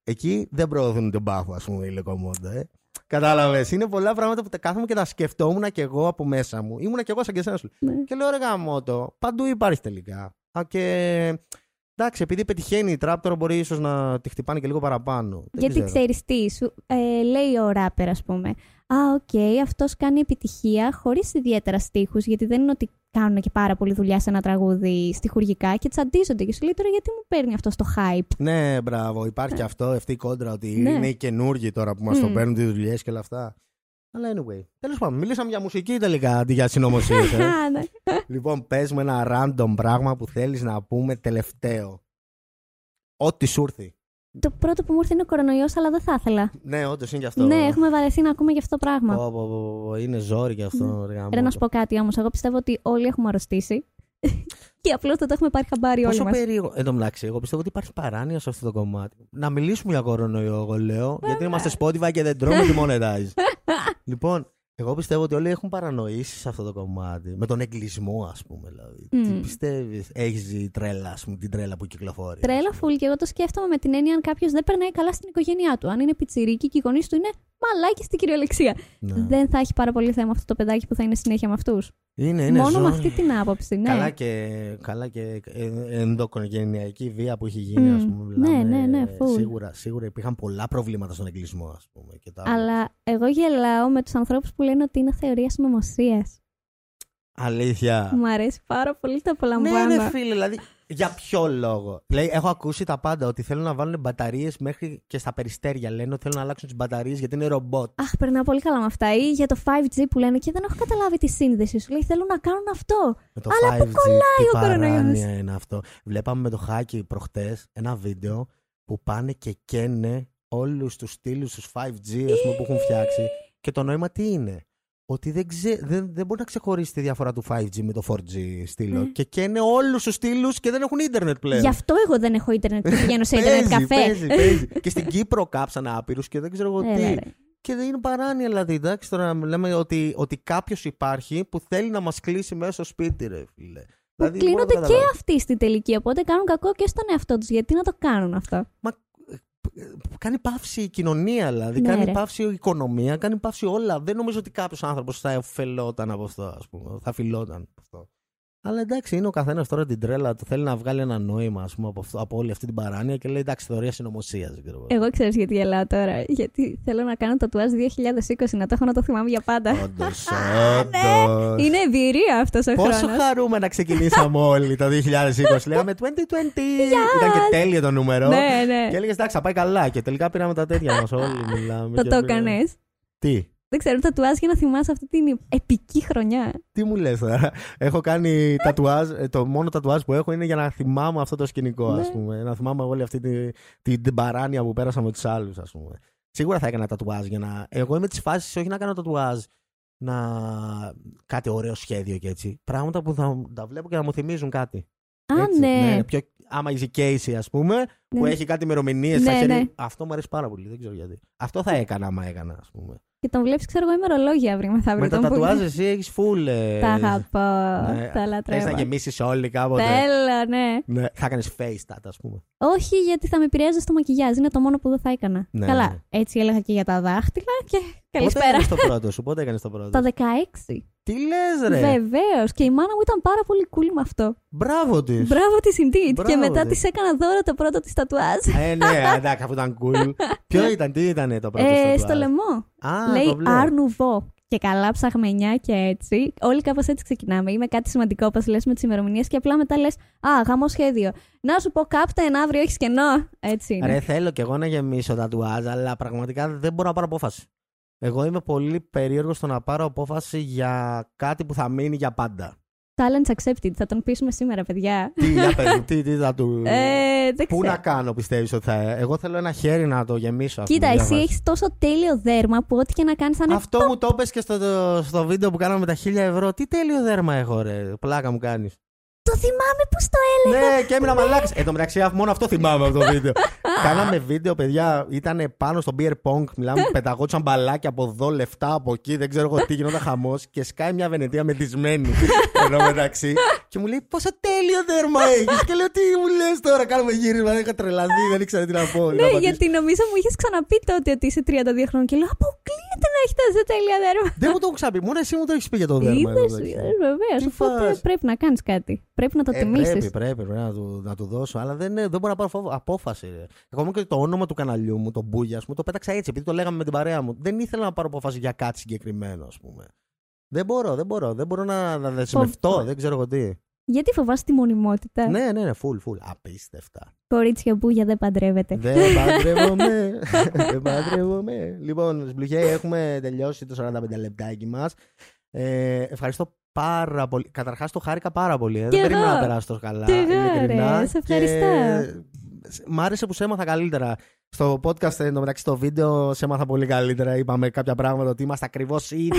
Εκεί δεν προωθούν τον μπάφο, ας πούμε, η λοκομόντο. Ε. Κατάλαβες. Είναι πολλά πράγματα που τα κάθομαι και τα σκεφτόμουν και εγώ από μέσα μου. Ήμουνα και εγώ σαν και εσένα σου. Ναι. Και λέω ρε γαμότο, παντού υπάρχει τελικά. Α, και εντάξει, επειδή πετυχαίνει η τραπ, τώρα μπορεί ίσως να τη χτυπάνε και λίγο παραπάνω. Δεν Γιατί ξέρω. ξέρεις τι, σου, ε, λέει ο ράπερ, ας πούμε. Α, οκ, αυτός κάνει επιτυχία χωρίς ιδιαίτερα στίχους, γιατί δεν είναι ότι κάνουν και πάρα πολλή δουλειά σε ένα τραγούδι στοιχουργικά και τσαντίζονται. Και σου λέει τώρα γιατί μου παίρνει αυτό στο hype; Ναι, μπράβο, υπάρχει και αυτό, αυτή η κόντρα ότι Ναι. είναι οι καινούργοι τώρα που μας το Μμ. παίρνουν τις δουλειές και όλα αυτά. Αλλά anyway. Τέλος πάντων, μιλήσαμε για μουσική τελικά αντί για συνωμοσίες. ε. Α, ναι. λοιπόν, πες μου ένα random πράγμα που θέλεις να πούμε τελευταίο. Ό,τι σου έρθει. Το πρώτο που μου ήρθε είναι ο κορονοϊός, αλλά δεν θα ήθελα. Ναι, όντως είναι και αυτό. Ναι, έχουμε βαρεθεί να ακούμε και αυτό το πράγμα. Πω, πω, πω, πω, Είναι ζόρι και αυτό. ρε γαμώτο. Ρε να σου πω κάτι όμως. Εγώ πιστεύω ότι όλοι έχουμε αρρωστήσει. και απλώς δεν το έχουμε πάρει χαμπάρι όλοι Πόσο μας. περίεργο. Εν τω μεταξύ, εγώ πιστεύω ότι υπάρχει παράνοια σε αυτό το κομμάτι. Να μιλήσουμε για κορονοϊό, εγώ λέω. γιατί είμαστε Spotify και δεν τρώμε τη monetize. λοιπόν, εγώ πιστεύω ότι όλοι έχουν παρανοήσεις σε αυτό το κομμάτι. Με τον εγκλισμό, ας πούμε. Δηλαδή. Μμ. Τι πιστεύεις, έχεις τρέλα, ας πούμε, την τρέλα που κυκλοφορεί. Τρέλα φουλ και εγώ το σκέφτομαι με την έννοια αν κάποιος δεν περνάει καλά στην οικογένειά του. Αν είναι πιτσιρίκι και οι γονείς του είναι μαλάκι στην κυριολεξία. Ναι. Δεν θα έχει πάρα πολύ θέμα αυτό το παιδάκι που θα είναι συνέχεια με αυτούς. Είναι, είναι Μόνο με ζόρι. αυτή την άποψη, ναι. Καλά και, καλά και ε, ενδοκογενειακή βία που έχει γίνει, Μμ. ας πούμε. Ναι, μιλάμε, ναι, ναι, full. Σίγουρα, σίγουρα υπήρχαν πολλά προβλήματα στον εγκλισμό, ας πούμε. Και τα... Αλλά εγώ γελάω με τους ανθρώπους που λένε ότι είναι θεωρία συνωμοσίας. Αλήθεια. Μου αρέσει πάρα πολύ, το Ναι, απολαμβάνω. ναι, φίλε, δηλαδή. Για ποιο λόγο; Λέει, έχω ακούσει τα πάντα ότι θέλουν να βάλουν μπαταρίες μέχρι και στα περιστέρια. Λένε ότι θέλουν να αλλάξουν τις μπαταρίες γιατί είναι ρομπότ. Αχ, περνάω πολύ καλά με αυτά. Ή για το 5G που λένε και δεν έχω καταλάβει τη σύνδεση. Σου λέει θέλουν να κάνουν αυτό. Με το Αλλά 5G, πού κολλάει τι ο κορονοϊός; παράνοια είναι αυτό. Βλέπαμε με το Χάκι προχτές ένα βίντεο που πάνε και καίνε όλους τους στήλους τους 5G ας πούμε, που έχουν φτιάξει. Και το νόημα τι είναι; Ότι δεν, ξε... δεν, δεν μπορεί να ξεχωρίσει τη διαφορά του 5G με το 4G στήλο. Ναι. Και καίνε όλους τους στήλους και δεν έχουν ίντερνετ πλέον. Γι' αυτό εγώ δεν έχω ίντερνετ και πηγαίνω σε ίντερνετ Παίζει, καφέ. παίζει, παίζει. και στην Κύπρο κάψανε άπειρους και δεν ξέρω εγώ Έλα, τι. ρε. Και δεν είναι παράνοια, δηλαδή. Εντάξει, τώρα λέμε ότι, ότι κάποιος υπάρχει που θέλει να μας κλείσει μέσα στο σπίτι, ρε φίλε. Που Δηλαδή, κλείνονται μπορώ να και καταλάβω. αυτοί στην τελική. Οπότε κάνουν κακό και στον εαυτό τους. Γιατί να το κάνουν αυτό; Μα ε, κάνει παύση η κοινωνία, δηλαδή. Ναι, κάνει ρε. παύση η οικονομία, κάνει παύση όλα. Δεν νομίζω ότι κάποιος άνθρωπος θα ωφελόταν από αυτό, ας πούμε. Θα φιλόταν από αυτό. Αλλά εντάξει, είναι ο καθένας τώρα την τρέλα του. Θέλει να βγάλει ένα νόημα ας πούμε, από, αυτό, από όλη αυτή την παράνοια και λέει εντάξει, θεωρία συνωμοσίας. Εγώ ξέρω γιατί γελάω τώρα. Γιατί θέλω να κάνω το τουάζ 2020, να το έχω να το θυμάμαι για πάντα. Όντως, Ναι, όντως. Είναι εμπειρία αυτός ο Πόσο χρόνος. χαρούμενα ξεκινήσαμε όλοι το 2020. Λέγαμε 2020. Ήταν και τέλειο το νούμερο. Ναι, ναι. Και έλεγες εντάξει, θα πάει καλά. Και τελικά πήραμε τα τέτοια μας. Όλοι μιλάμε. Το και το πήραμε- έκανες. Τι; Δεν ξέρω, το τουάζ για να θυμάσαι αυτή την επική χρονιά. Τι μου λες τώρα; Έχω κάνει τατουάζ. ε, Το μόνο τατουάζ που έχω είναι για να θυμάμαι αυτό το σκηνικό, Ναι. ας πούμε. Να θυμάμαι όλη αυτή την, την, την παράνοια που πέρασα με τους άλλους, ας πούμε. Σίγουρα θα έκανα τατουάζ για να. Εγώ είμαι της φάσης όχι να κάνω τατουάζ να. κάτι ωραίο σχέδιο και έτσι. Πράγματα που θα τα βλέπω και να μου θυμίζουν κάτι. Α, Έτσι, ναι. πιο, άμα είσαι Casey, ας πούμε, που Ναι. έχει κάτι ημερομηνίες Ναι, στα χέρια. ναι. Αυτό μου αρέσει πάρα πολύ. Δεν ξέρω γιατί. Αυτό θα έκανα άμα έκανα, ας πούμε. Και τον βλέπεις, ξέρω εγώ, ημερολόγια αύριο μεθαύριο. Με τα τον που- τατουάζ εσύ έχεις full. ε, Τα αγαπώ. ναι. Τα Θες λατρεύω. να γεμίσεις όλοι κάποτε. Θέλω, ναι. Ναι. Θα κάνει face tat, ας πούμε. Όχι, γιατί θα με επηρέαζε στο μακιγιάζ. Είναι το μόνο που δεν θα έκανα. Ναι, Καλά. ναι. Έτσι έλεγα και για τα δάχτυλα και Πότε καλησπέρα. έκανες το πρώτο σου, πότε έκανες το πρώτο. Το 16. Τι λες, ρε; Βεβαίως. Και η μάνα μου ήταν πάρα πολύ cool με αυτό. Μπράβο της. Μπράβο της indeed. Μπράβο Και μετά της. της έκανα δώρο το πρώτο της τατουάζ. ε, ναι, εντάξει, αφού ήταν cool. Ποιο ήταν, τι ήταν το πρώτο Ε, τατουάζ; στο λαιμό. Α, Λέει το βλέπω. Αρνουβό. Και καλά ψαγμενιά και έτσι. Όλοι κάπως έτσι ξεκινάμε. Είμαι κάτι σημαντικό, όπως λες με τις ημερομηνίες. Και απλά μετά λες: Α, γάμο σχέδιο. Να σου πω, κάπτεν, αύριο έχεις κενό. Έτσι είναι. Ρε, θέλω κι εγώ να γεμίσω τατουάζ, αλλά πραγματικά δεν μπορώ να πάρω απόφαση. Εγώ είμαι πολύ περίεργος στο να πάρω απόφαση για κάτι που θα μείνει για πάντα. Challenge accepted. Θα τον πείσουμε σήμερα, παιδιά. Τι, για πες μου, τι, τι θα του. Ε, δεν Πού ξέρω. να κάνω, πιστεύεις ότι θα. Εγώ θέλω ένα χέρι να το γεμίσω. ας Κοίτα, πούμε, εσύ για έχεις τόσο τέλειο δέρμα που ό,τι και να κάνεις θα είναι. Αυτό μου το είπες και στο, στο βίντεο που κάναμε με τα χίλια ευρώ. Τι τέλειο δέρμα έχω, ρε. Πλάκα μου κάνεις. Το θυμάμαι πώς το έλεγα. ναι, και έμεινα μαλάκας. Εν τω μεταξύ, αφ- μόνο αυτό θυμάμαι από το βίντεο. Κάναμε βίντεο, παιδιά. Ήταν πάνω στο beer pong. Μιλάμε, πεταγόντουσαν μπαλάκια από εδώ, λεφτά από εκεί. Δεν ξέρω εγώ τι γινόταν χαμός. Και σκάει μια Βενετία μεθυσμένη. Ενώ μεταξύ. και μου λέει πόσο τέλειο δέρμα έχεις. και λέω τι μου λες τώρα, κάνουμε γύρισμα. Δεν είχα τρελαθεί, δεν ήξερα τι να πω. να Ναι, απαντήσω. γιατί νομίζω μου είχες ξαναπεί τότε ότι είσαι 32 χρόνων και λέω Αποκλείεται να έχει τόσο τέλεια δέρμα. Δεν μου το έχω ξαναπεί. Μόνο εσύ μου το έχεις πει για το δέρμα. Είδε, εδώ μεταξύ. βεβαίως. Τι Οπότε φάση. πρέπει να κάνεις κάτι. Πρέπει να το Ε, τιμήσεις. πρέπει, πρέπει, πρέπει να του, να του δώσω. Αλλά δεν, ε, δεν μπορώ να πάρω φόβο- απόφαση. Ρε. Ακόμα και το όνομα του καναλιού μου, το Μπούγια, μου το πέταξα έτσι, επειδή το λέγαμε με την παρέα μου. Δεν ήθελα να πάρω απόφαση για κάτι συγκεκριμένο, ας πούμε. Δεν μπορώ, δεν μπορώ. Δεν μπορώ να, να δεσμευτώ, Φοβ- δεν ξέρω εγώ τι. Γιατί φοβάσαι τη μονιμότητα; Ναι, ναι, ναι, full, full. Απίστευτα. Κορίτσια που για δεν παντρεύεται. δεν παντρεύομαι. δεν παντρεύομαι. Λοιπόν, Σμπλουχέ, έχουμε τελειώσει το 45 λεπτάκι μας. Ε, ευχαριστώ πάρα πολύ. Καταρχάς το χάρηκα πάρα πολύ. Ε. Κι Δεν περίμενα εγώ. να περάσω τόσο καλά. Κι εγώ, ειλικρινά. ρε. Σε ευχαριστώ. Και Μ' άρεσε που σε έμαθα καλύτερα. Στο podcast, εν τω μεταξύ, στο βίντεο, σε έμαθα πολύ καλύτερα. Είπαμε κάποια πράγματα ότι είμαστε ακριβώς ίδιοι.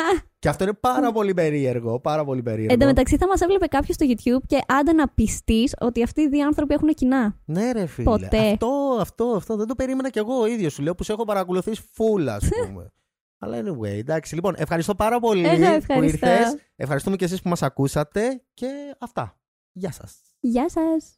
και αυτό είναι πάρα πολύ περίεργο. Πάρα πολύ περίεργο. Εν τω μεταξύ θα μας έβλεπε κάποιος στο YouTube και άντε να πιστείς ότι αυτοί οι δύο άνθρωποι έχουν κοινά. Ναι, ρε φίλε. Ποτέ. Αυτό, αυτό, αυτό δεν το περίμενα κι εγώ ο ίδιος. Σου λέω που σε έχω παρακολουθήσει full, ας πούμε. Αλλά anyway, εντάξει. Λοιπόν, ευχαριστώ πάρα πολύ Εγώ που ευχαριστώ. ήρθες. Ευχαριστούμε και εσείς που μας ακούσατε και αυτά. Γεια σας. Γεια σας.